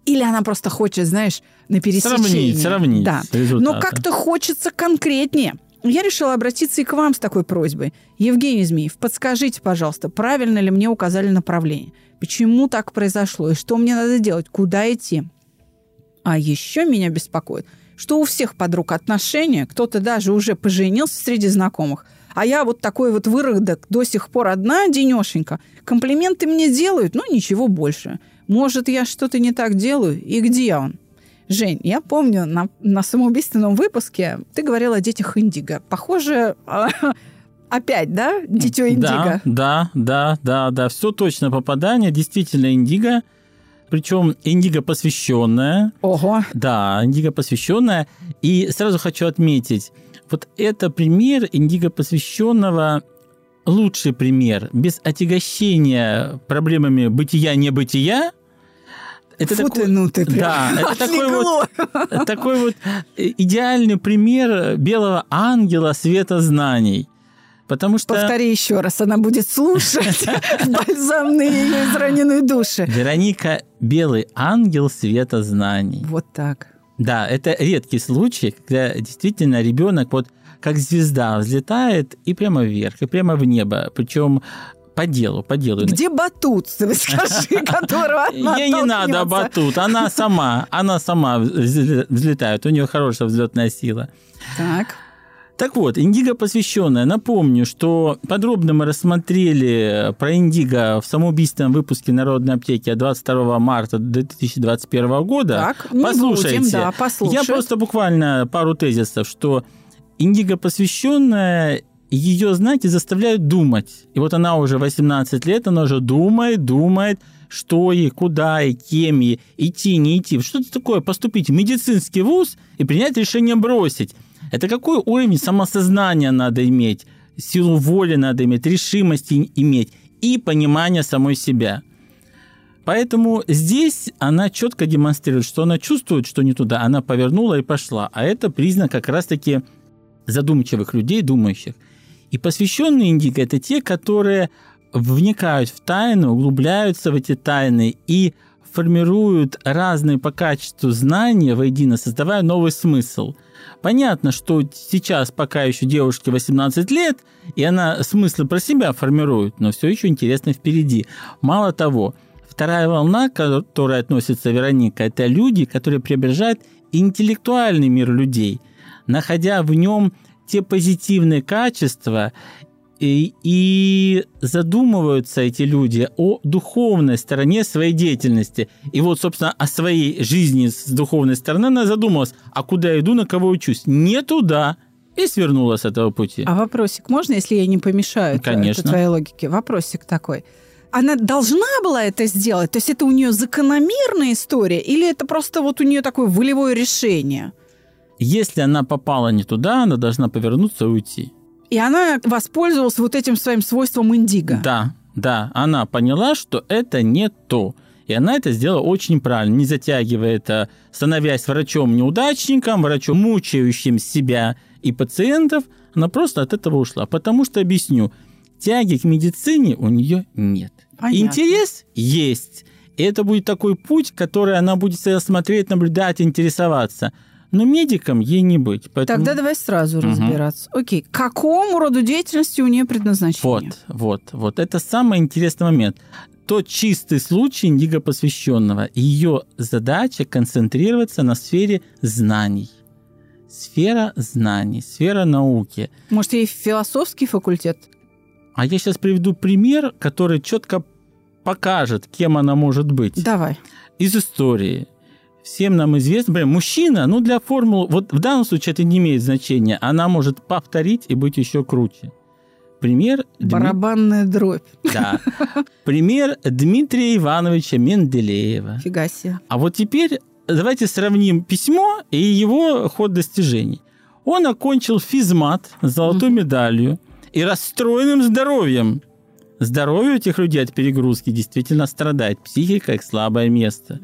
Или она просто хочет, знаешь, на пересечении. Сравнить, сравнить да. Но как-то хочется конкретнее. Я решила обратиться и к вам с такой просьбой. Евгений Змеев, подскажите, пожалуйста, правильно ли мне указали направление? Почему так произошло? И что мне надо делать? Куда идти? А еще меня беспокоит, что у всех подруг отношения, кто-то даже уже поженился среди знакомых – а я вот такой вот выродок до сих пор одна денешенька. Комплименты мне делают, но ничего больше. Может, я что-то не так делаю? И где он? Жень, я помню, на, на самоубийственном выпуске ты говорила о детях Индиго. Похоже, а, опять, да, дитё Индиго? Да, да, да, да, да. Все точно попадание. Действительно, Индиго. Причем Индиго посвященная. Ого. Да, Индиго посвященная. И сразу хочу отметить, вот это пример индиго посвященного лучший пример, без отягощения проблемами бытия-небытия, это Фу такой, ты, ну ты прям да, это такой вот, такой вот идеальный пример белого ангела света знаний. Потому что... Повтори еще раз, она будет слушать бальзам на ее израненную душу. Вероника – белый ангел света знаний. Вот так. Да, это редкий случай, когда действительно ребенок вот как звезда взлетает и прямо вверх, и прямо в небо. Причем по делу, по делу. Где батут, скажи, которого Ей не надо батут, она сама, она сама взлетает, у нее хорошая взлетная сила. Так. Так вот, индиго посвященная. Напомню, что подробно мы рассмотрели про индиго в самоубийственном выпуске Народной аптеки 22 марта 2021 года. Так, не послушайте. Будем, да, Я просто буквально пару тезисов, что индиго посвященная ее, знаете, заставляют думать. И вот она уже 18 лет, она уже думает, думает, что и куда и кем и идти, не идти. Что это такое? Поступить в медицинский вуз и принять решение бросить. Это какой уровень самосознания надо иметь, силу воли надо иметь, решимости иметь и понимание самой себя. Поэтому здесь она четко демонстрирует, что она чувствует, что не туда, она повернула и пошла. А это признак как раз-таки задумчивых людей, думающих. И посвященные индиго – это те, которые вникают в тайну, углубляются в эти тайны и формируют разные по качеству знания воедино, создавая новый смысл. Понятно, что сейчас пока еще девушке 18 лет, и она смысл про себя формирует, но все еще интересно впереди. Мало того, вторая волна, к которой относится Вероника, это люди, которые преображают интеллектуальный мир людей, находя в нем те позитивные качества, и, и задумываются эти люди о духовной стороне своей деятельности. И вот, собственно, о своей жизни с духовной стороны она задумалась, а куда я иду, на кого учусь? Не туда. И свернула с этого пути. А вопросик можно, если я не помешаю Конечно. это твоей логике? Вопросик такой. Она должна была это сделать? То есть это у нее закономерная история? Или это просто вот у нее такое волевое решение? Если она попала не туда, она должна повернуться и уйти. И она воспользовалась вот этим своим свойством индиго. Да, да, она поняла, что это не то. И она это сделала очень правильно, не затягивая это, становясь врачом-неудачником, врачом, мучающим себя и пациентов, она просто от этого ушла. Потому что, объясню, тяги к медицине у нее нет. Понятно. Интерес есть. И это будет такой путь, который она будет смотреть, наблюдать, интересоваться. Но медиком ей не быть. Поэтому... Тогда давай сразу разбираться. Окей, к какому роду деятельности у нее предназначение? Вот, вот, вот. Это самый интересный момент. Тот чистый случай индиго посвященного. Ее задача концентрироваться на сфере знаний. Сфера знаний, сфера науки. Может, ей философский факультет? А я сейчас приведу пример, который четко покажет, кем она может быть. Давай. Из истории. Всем нам известно, например, мужчина, ну для формул, вот в данном случае это не имеет значения, она может повторить и быть еще круче. Пример... Дми- Барабанная дробь. Да. Пример Дмитрия Ивановича Менделеева. Фига себе. А вот теперь давайте сравним письмо и его ход достижений. Он окончил физмат с золотой медалью и расстроенным здоровьем. Здоровье у этих людей от перегрузки действительно страдает. Психика – их слабое место.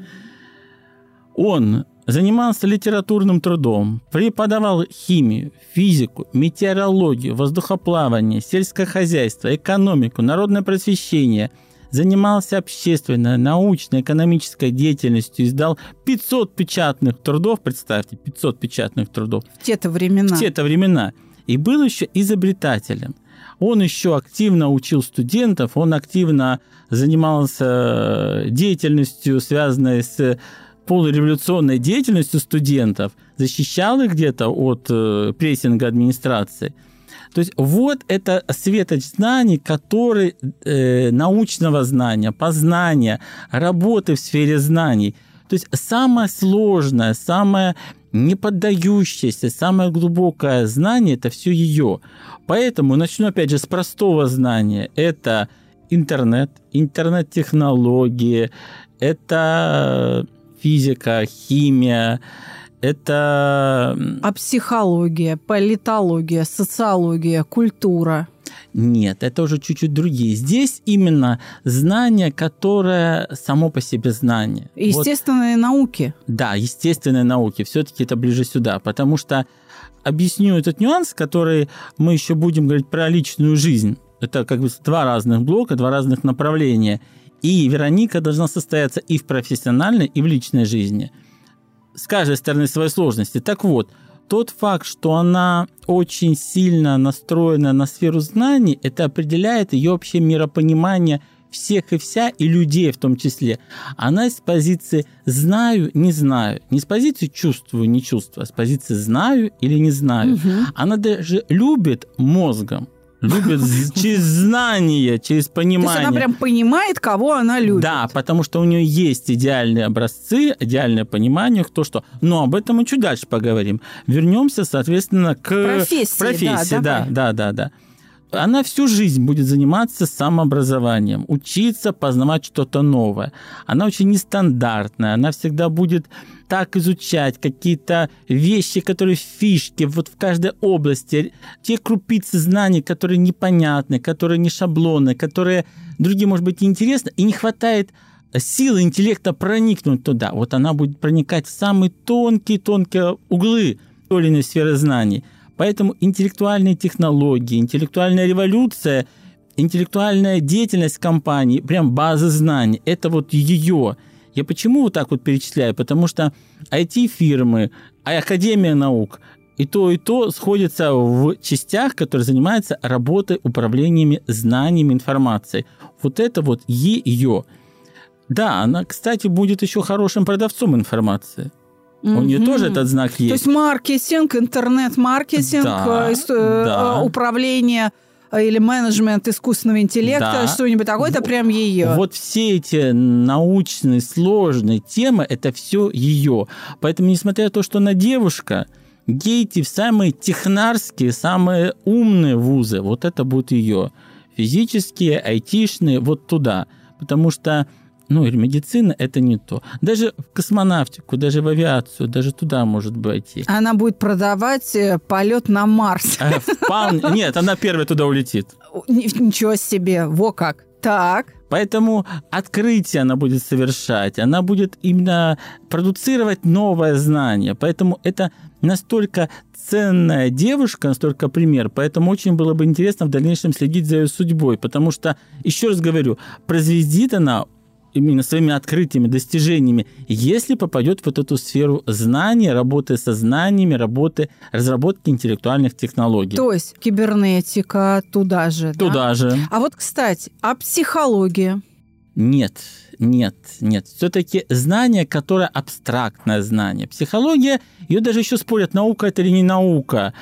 Он занимался литературным трудом, преподавал химию, физику, метеорологию, воздухоплавание, сельское хозяйство, экономику, народное просвещение, занимался общественной, научной, экономической деятельностью, издал 500 печатных трудов, представьте, 500 печатных трудов В те-то времена. в те-то времена. И был еще изобретателем. Он еще активно учил студентов, он активно занимался деятельностью, связанной с полуреволюционной деятельностью студентов, защищал их где-то от э, прессинга администрации. То есть вот это светоч знаний, который э, научного знания, познания, работы в сфере знаний. То есть самое сложное, самое не поддающееся, самое глубокое знание – это все ее. Поэтому начну опять же с простого знания. Это интернет, интернет-технологии, это физика, химия, это... А психология, политология, социология, культура. Нет, это уже чуть-чуть другие. Здесь именно знание, которое само по себе знание. Вот Естественные науки. Да, естественные науки. Все-таки это ближе сюда, потому что объясню этот нюанс, который мы еще будем говорить про личную жизнь. Это как бы два разных блока, два разных направления. И Вероника должна состояться и в профессиональной, и в личной жизни. С каждой стороны своей сложности. Так вот, тот факт, что она очень сильно настроена на сферу знаний, это определяет ее общее миропонимание всех и вся, и людей в том числе. Она с позиции «знаю, не знаю», не с позиции «чувствую, не чувствую», а с позиции «знаю или не знаю». Она даже любит мозгом, любит через знание, через То понимание. есть она прям понимает, кого она любит. Да, потому что у нее есть идеальные образцы, идеальное понимание, кто что. Но об этом мы чуть дальше поговорим. Вернемся, соответственно, к Профессии, да, профессии, да, давай. да, да, да. Она всю жизнь будет заниматься самообразованием, учиться познавать что-то новое. Она очень нестандартная, она всегда будет так изучать какие-то вещи, которые фишки вот в каждой области, те крупицы знаний, которые непонятны, которые не шаблоны, которые другим, может быть, неинтересны, и не хватает силы интеллекта проникнуть туда. Вот она будет проникать в самые тонкие-тонкие углы той или иной сферы знаний. Поэтому интеллектуальные технологии, интеллектуальная революция, интеллектуальная деятельность компании, прям база знаний, это вот ее. Я почему вот так вот перечисляю? Потому что IT-фирмы, а Академия наук, и то, и то сходятся в частях, которые занимаются работой, управлениями знаниями, информацией. Вот это вот ее. Да, она, кстати, будет еще хорошим продавцом информации. У нее тоже этот знак есть. То есть маркетинг, интернет-маркетинг, Да, э, э, да. управление э, или менеджмент искусственного интеллекта, Да. что-нибудь такое, это прям ее. Вот все эти научные, сложные темы, это все ее. Поэтому, несмотря на то, что она девушка, ей идти в самые технарские, самые умные вузы, вот это будет ее. Физические, айтишные, вот туда. Потому что ну, или медицина – это не то. Даже в космонавтику, даже в авиацию, даже туда может пойти. Она будет продавать э, полет на Марс. А, вполне- Нет, она первая туда улетит. Ни- Ничего себе, во как. Так, Поэтому открытие она будет совершать, она будет именно продуцировать новое знание. Поэтому это настолько ценная девушка, настолько пример. Поэтому очень было бы интересно в дальнейшем следить за ее судьбой. Потому что, еще раз говорю, произведит она именно своими открытиями, достижениями, если попадет в вот эту сферу знаний, работы со знаниями, работы, разработки интеллектуальных технологий. то есть кибернетика туда же. да? Туда же. А вот, кстати, а психология? Нет, нет, нет. Все-таки знание, которое абстрактное знание. Психология, ее даже еще спорят, наука это или не наука.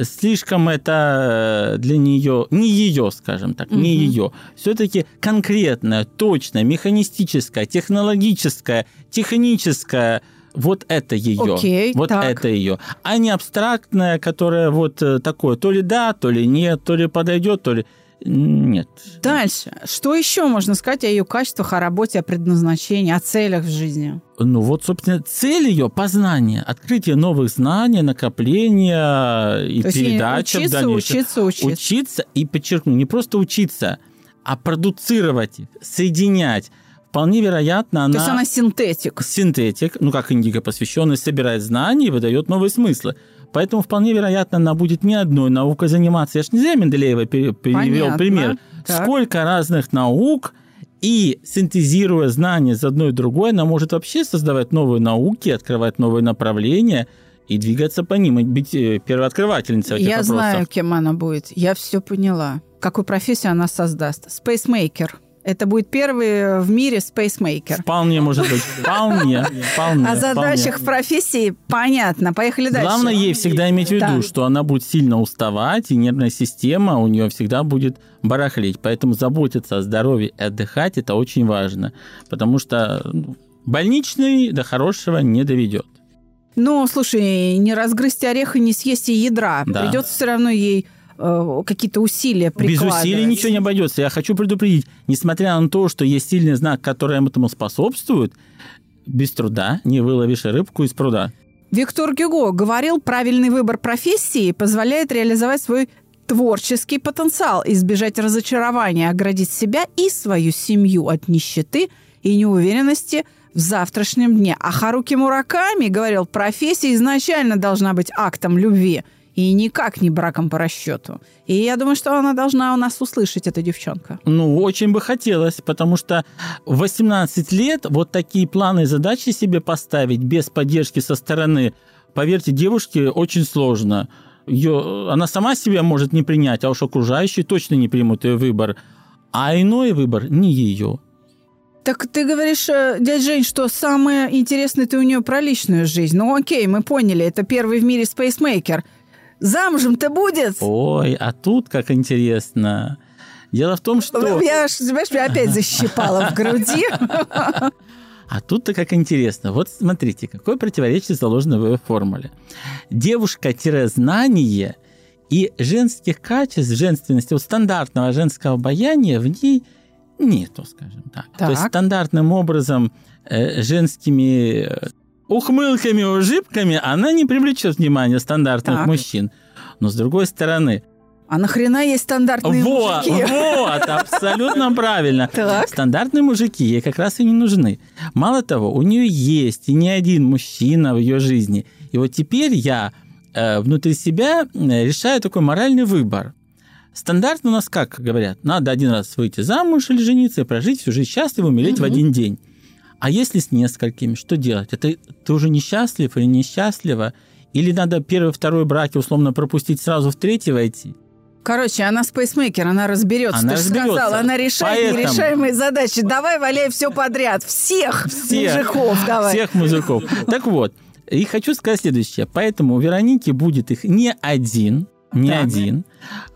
Слишком это э, для нее, не ее, скажем так, не Мгм. ее. Все-таки конкретное, точное, механистическое, технологическое, техническое. Вот это ее. Окей, вот так. это ее. А не абстрактное, которое вот э, такое, то ли да, то ли нет, то ли подойдет, то ли нет. Дальше. Что еще можно сказать о ее качествах, о работе, о предназначении, о целях в жизни? Ну вот, собственно, цель ее познание, открытие новых знаний, накопление и То передача в учиться, дальнейшем. учиться, учиться. Учиться и, подчеркну, не просто учиться, а продуцировать соединять. Вполне вероятно, она... То есть она синтетик. синтетик, ну как индиго посвященный, собирает знания и выдает новые смыслы. Поэтому вполне вероятно, она будет не одной наукой заниматься. Я ж не зря Менделеева перевел Понятно. пример. Так. Сколько разных наук, и синтезируя знания из одной и другой, она может вообще создавать новые науки, открывать новые направления и двигаться по ним, и быть э, первооткрывательницей этих Я вопросов. знаю, кем она будет. Я все поняла. Какую профессию она создаст? Spacemaker. Это будет первый в мире spacemaker. Вполне может быть. Вполне. вполне О задачах вполне. профессии понятно. Поехали дальше. Главное ей всегда иметь в виду, Да. что она будет сильно уставать, и нервная система у нее всегда будет барахлить. Поэтому заботиться о здоровье и отдыхать – это очень важно. Потому что ну, больничный до хорошего не доведет. Ну, слушай, не разгрызть орех и не съесть и ядра. Да. Придется все равно ей э, какие-то усилия Без прикладывать. усилий ничего не обойдется. Я хочу предупредить, несмотря на то, что есть сильный знак, который этому способствует, без труда не выловишь рыбку из пруда. Виктор Гюго говорил, правильный выбор профессии позволяет реализовать свой творческий потенциал, избежать разочарования, оградить себя и свою семью от нищеты и неуверенности в завтрашнем дне. А Харуки Мураками говорил, профессия изначально должна быть актом любви и никак не браком по расчету. И я думаю, что она должна у нас услышать, эта девчонка. Ну, очень бы хотелось, потому что в 18 лет вот такие планы и задачи себе поставить без поддержки со стороны, поверьте, девушке очень сложно. Ее, она сама себя может не принять, а уж окружающие точно не примут ее выбор. А иной выбор не ее. Так ты говоришь, э, дядя Жень, что самое интересное ты у нее про личную жизнь. Ну окей, мы поняли, это первый в мире спейсмейкер. Замужем-то будет? Ой, а тут как интересно. Дело в том, что... Я, знаешь, меня опять защипала в груди. А тут-то как интересно. Вот смотрите, какое противоречие заложено в ее формуле. Девушка-знание и женских качеств, женственности, вот стандартного женского обаяния в ней нету, скажем так. То есть Так. стандартным образом э, женскими э, ухмылками, ужибками она не привлечет внимание стандартных Так. мужчин. Но с другой стороны, А нахрена есть стандартные вот, мужики? вот, абсолютно правильно. Так. Стандартные мужики ей как раз и не нужны. Мало того, у нее есть и не один мужчина в ее жизни. И вот теперь я э, внутри себя э, решаю такой моральный выбор. Стандартно у нас как говорят, надо один раз выйти замуж или жениться и прожить всю жизнь счастливо, умереть в один день. А если с несколькими, что делать? Это ты уже несчастлив или несчастлива? Или надо первый, второй браки условно пропустить сразу в третий войти? Короче, она спейсмейкер, она разберется. Она Ты же разберется. сказала, она решает Поэтому- нерешаемые задачи. Давай валяй все подряд. Всех, Всех. мужиков давай. Всех мужиков. Так вот, и хочу сказать следующее. Поэтому у Вероники будет их не один, не Так. один,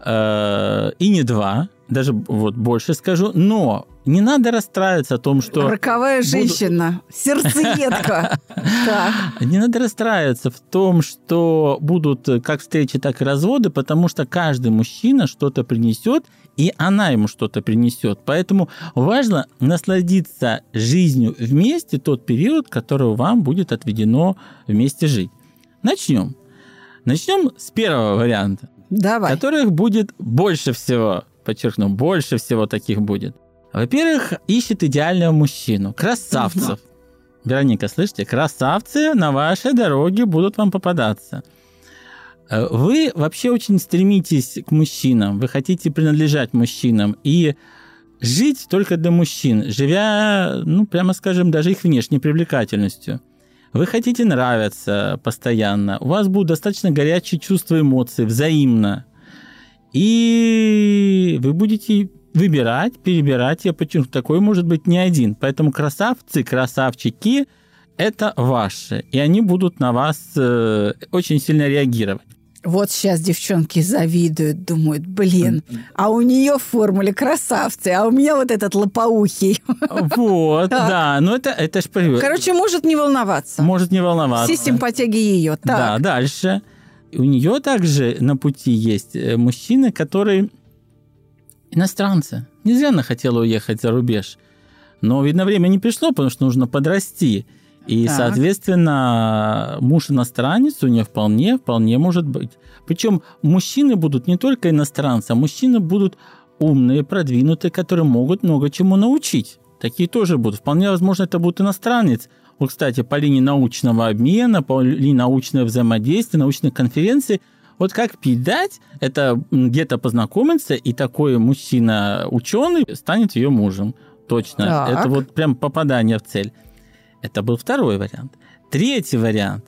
э, и не два, даже вот больше скажу, но не надо расстраиваться о том, что... Роковая буду- женщина, сердцеедка. Так. Не надо расстраиваться в том, что будут э, как встречи, так и разводы, потому что каждый мужчина что-то принесет, и она ему что-то принесет. Поэтому важно насладиться жизнью вместе тот период, который вам будет отведено вместе жить. Начнем. Начнем с первого варианта, Давай. которых будет больше всего, подчеркну, больше всего таких будет. Во-первых, ищет идеального мужчину, красавцев. Вероника, слышите, красавцы на вашей дороге будут вам попадаться. Э, Вы вообще очень стремитесь к мужчинам, вы хотите принадлежать мужчинам и жить только для мужчин, живя, ну, прямо скажем, даже их внешней привлекательностью. Вы хотите нравиться постоянно, у вас будут достаточно горячие чувства, эмоции, взаимно. И вы будете выбирать, перебирать, я подчеркну, такой может быть не один. Поэтому красавцы, красавчики – это ваши, и они будут на вас э, очень сильно реагировать. Вот сейчас девчонки завидуют, думают, блин, а у нее в формуле красавцы, а у меня вот этот лопоухий. Вот, да, но это, это ж Короче, может не волноваться. может не волноваться. Все симпатяги ее. Да, Так. дальше. У нее также на пути есть э, мужчины, которые иностранцы. Не зря она хотела уехать за рубеж. Но, видно, время не пришло, потому что нужно подрасти. И, Так. соответственно, муж иностранец у нее вполне, вполне может быть. Причем мужчины будут не только иностранцы, а мужчины будут умные, продвинутые, которые могут много чему научить. Такие тоже будут. Вполне возможно, это будет иностранец. Вот, кстати, по линии научного обмена, по линии научного взаимодействия, научных конференций, вот как пить дать, это где-то познакомиться, и такой мужчина-ученый станет ее мужем. Точно. Так. Это вот прям попадание в цель. Это был второй вариант. Третий вариант.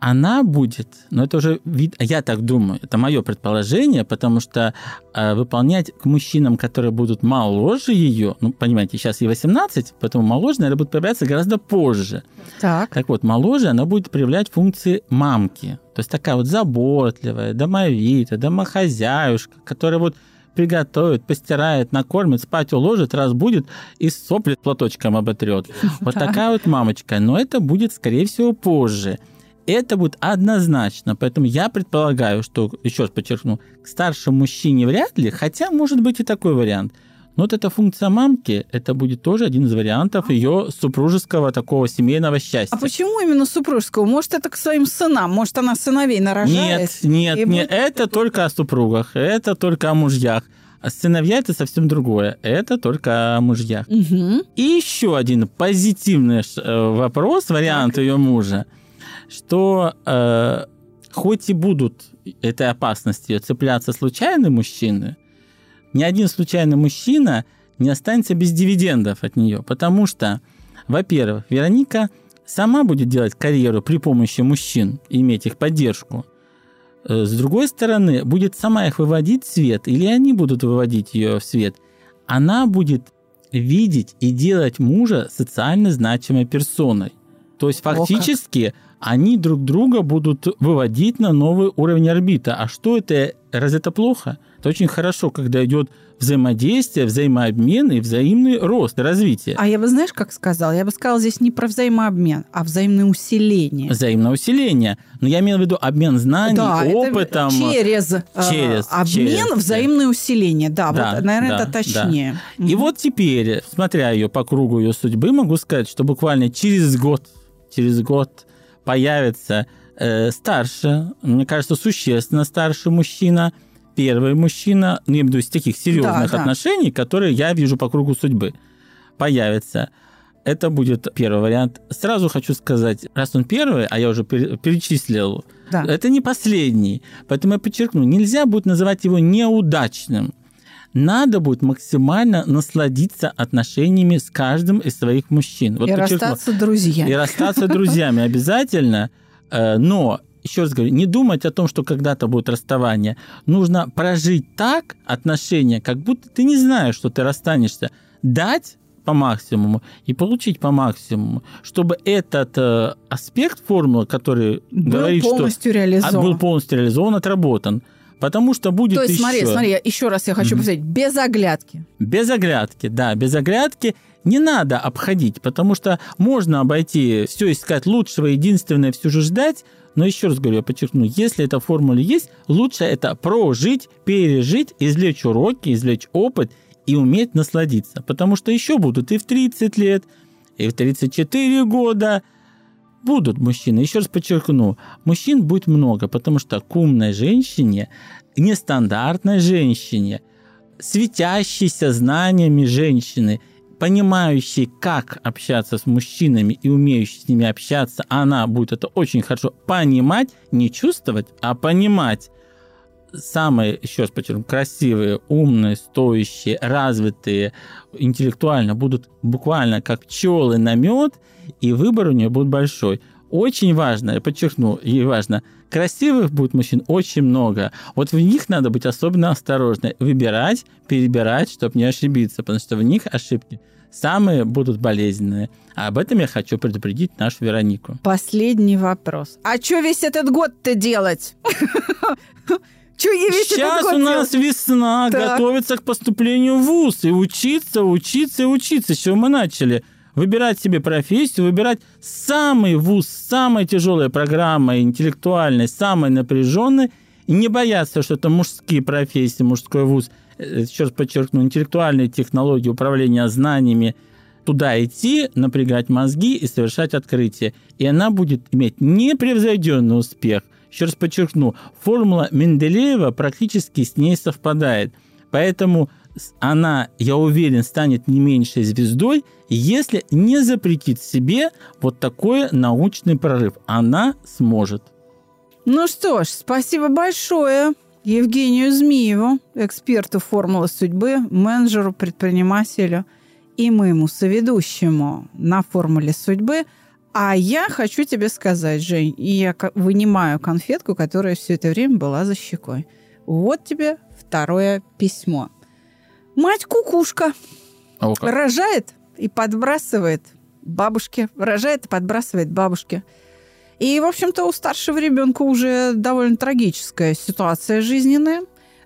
Она будет, но это уже вид, я так думаю, это мое предположение, потому что э, выполнять к мужчинам, которые будут моложе ее, ну, понимаете, сейчас ей 18, поэтому моложе, наверное, будет появляться гораздо позже. Так. Так вот, моложе она будет проявлять функции мамки. То есть такая вот заботливая, домовитая, домохозяюшка, которая вот приготовит, постирает, накормит, спать уложит, разбудит и сопли платочком оботрет. Вот Так. такая вот мамочка. Но это будет, скорее всего, позже. Это будет однозначно. Поэтому я предполагаю, что, еще раз подчеркну, к старшему мужчине вряд ли, хотя может быть и такой вариант. Но вот эта функция мамки, это будет тоже один из вариантов ее супружеского такого семейного счастья. А почему именно супружеского? Может, это к своим сынам? Может, она сыновей нарожает? Нет, нет, нет, будет- это только о супругах, это только о мужьях. А сыновья это совсем другое. Это только о мужьях. Мгм. И еще один позитивный э, вопрос, вариант ее мужа, что э, хоть и будут этой опасностью цепляться случайные мужчины, ни один случайный мужчина не останется без дивидендов от нее, потому что, во-первых, Вероника сама будет делать карьеру при помощи мужчин, иметь их поддержку. Э, С другой стороны, будет сама их выводить в свет, или они будут выводить ее в свет. Она будет видеть и делать мужа социально значимой персоной. То есть как. Они друг друга будут выводить на новый уровень орбита. А что это? Разве это плохо? Это очень хорошо, когда идет взаимодействие, взаимообмен и взаимный рост развитие. А я бы, знаешь, как сказала? Я бы сказала здесь не про взаимообмен, а взаимное усиление. Взаимное усиление. Но я имею в виду обмен знаний, Да, опытом. через, э, через- обмен, через, взаимное усиление. Да, Да, вот, наверное, да, это точнее. И вот теперь, смотря ее по кругу ее судьбы, могу сказать, что буквально через год, через год появится э, старше, мне кажется, существенно старше мужчина, первый мужчина, ну, я имею в виду из таких серьезных Да, да. отношений, которые я вижу по кругу судьбы, появится. Это будет первый вариант. Сразу хочу сказать, раз он первый, а я уже пере- перечислил, Да. это не последний. Поэтому я подчеркну, нельзя будет называть его неудачным. Надо будет максимально насладиться отношениями с каждым из своих мужчин. Вот и подчеркну, расстаться друзьями. и расстаться друзьями обязательно. Э, Но, еще раз говорю, не думать о том, что когда-то будет расставание. Нужно прожить так отношения, как будто ты не знаешь, что ты расстанешься. Дать по максимуму и получить по максимуму, чтобы этот э, аспект формулы, который Был говорит, полностью что реализован. был полностью реализован, отработан. Потому что будет То есть, еще... смотри, смотри, я- еще раз я хочу Мгм. повторить, без оглядки. Без оглядки, да, без оглядки не надо обходить, потому что можно обойти, все искать лучшего, единственное, все же ждать. Но еще раз говорю, я подчеркну, если эта формула есть, лучше это прожить, пережить, извлечь уроки, извлечь опыт и уметь насладиться. Потому что еще будут и в 30 лет, и в 34 года будут мужчины. Еще раз подчеркну, мужчин будет много, потому что к умной женщине, нестандартной женщине, светящейся знаниями женщины, понимающей, как общаться с мужчинами и умеющей с ними общаться, она будет это очень хорошо понимать, не чувствовать, а понимать. Самые, еще раз подчеркну, красивые, умные, стоящие, развитые, интеллектуально будут буквально как пчелы на мед, и выбор у нее будет большой. Очень важно, я подчеркну, и важно, красивых будет мужчин очень много. Вот в них надо быть особенно осторожны. Выбирать, перебирать, чтобы не ошибиться, потому что в них ошибки самые будут болезненные. А об этом я хочу предупредить нашу Веронику. Последний вопрос. А что весь этот год-то делать? Что ей весь Сейчас этот у нас делать? весна, Так. готовиться к поступлению в ВУЗ. И учиться, учиться учиться. С чего мы начали? Выбирать себе профессию, выбирать самый вуз, самая тяжелая программа, интеллектуальная, самая напряженная, и не бояться, что это мужские профессии, мужской вуз. Э, Еще раз подчеркну, интеллектуальные технологии управления знаниями, туда идти, напрягать мозги и совершать открытие. И она будет иметь непревзойденный успех. Еще раз подчеркну, формула Менделеева практически с ней совпадает. Поэтому она, я уверен, станет не меньшей звездой, если не запретит себе вот такой научный прорыв. Она сможет. Ну что ж, спасибо большое Евгению Змееву, эксперту формулы судьбы, менеджеру, предпринимателю и моему соведущему на формуле судьбы. А я хочу тебе сказать, Жень, и я вынимаю конфетку, которая все это время была за щекой. Вот тебе второе письмо. Мать кукушка О, как. рожает и подбрасывает бабушке, рожает и подбрасывает бабушке. И, в общем-то, у старшего ребенка уже довольно трагическая ситуация жизненная.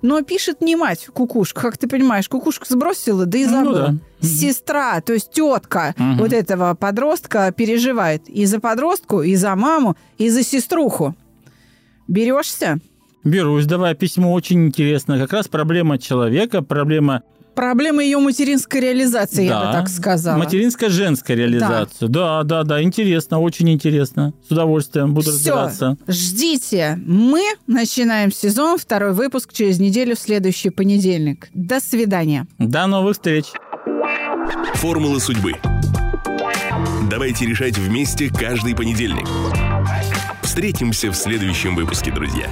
Но пишет не мать кукушка, как ты понимаешь, кукушку сбросила, да и Ну забыла. да. Мгм. Сестра, то есть тетка Мгм. вот этого подростка переживает и за подростку, и за маму, и за сеструху. Берешься? Берусь, давай письмо очень интересно. Как раз проблема человека, проблема Проблема ее материнской реализации, я Да. бы так сказала. материнская женская реализация. Да. да, да, интересно, очень интересно. С удовольствием буду Всё, разбираться. ждите. Мы начинаем сезон, второй выпуск через неделю в следующий понедельник. До свидания. До новых встреч. Формула судьбы. Давайте решать вместе каждый понедельник. Встретимся в следующем выпуске, друзья.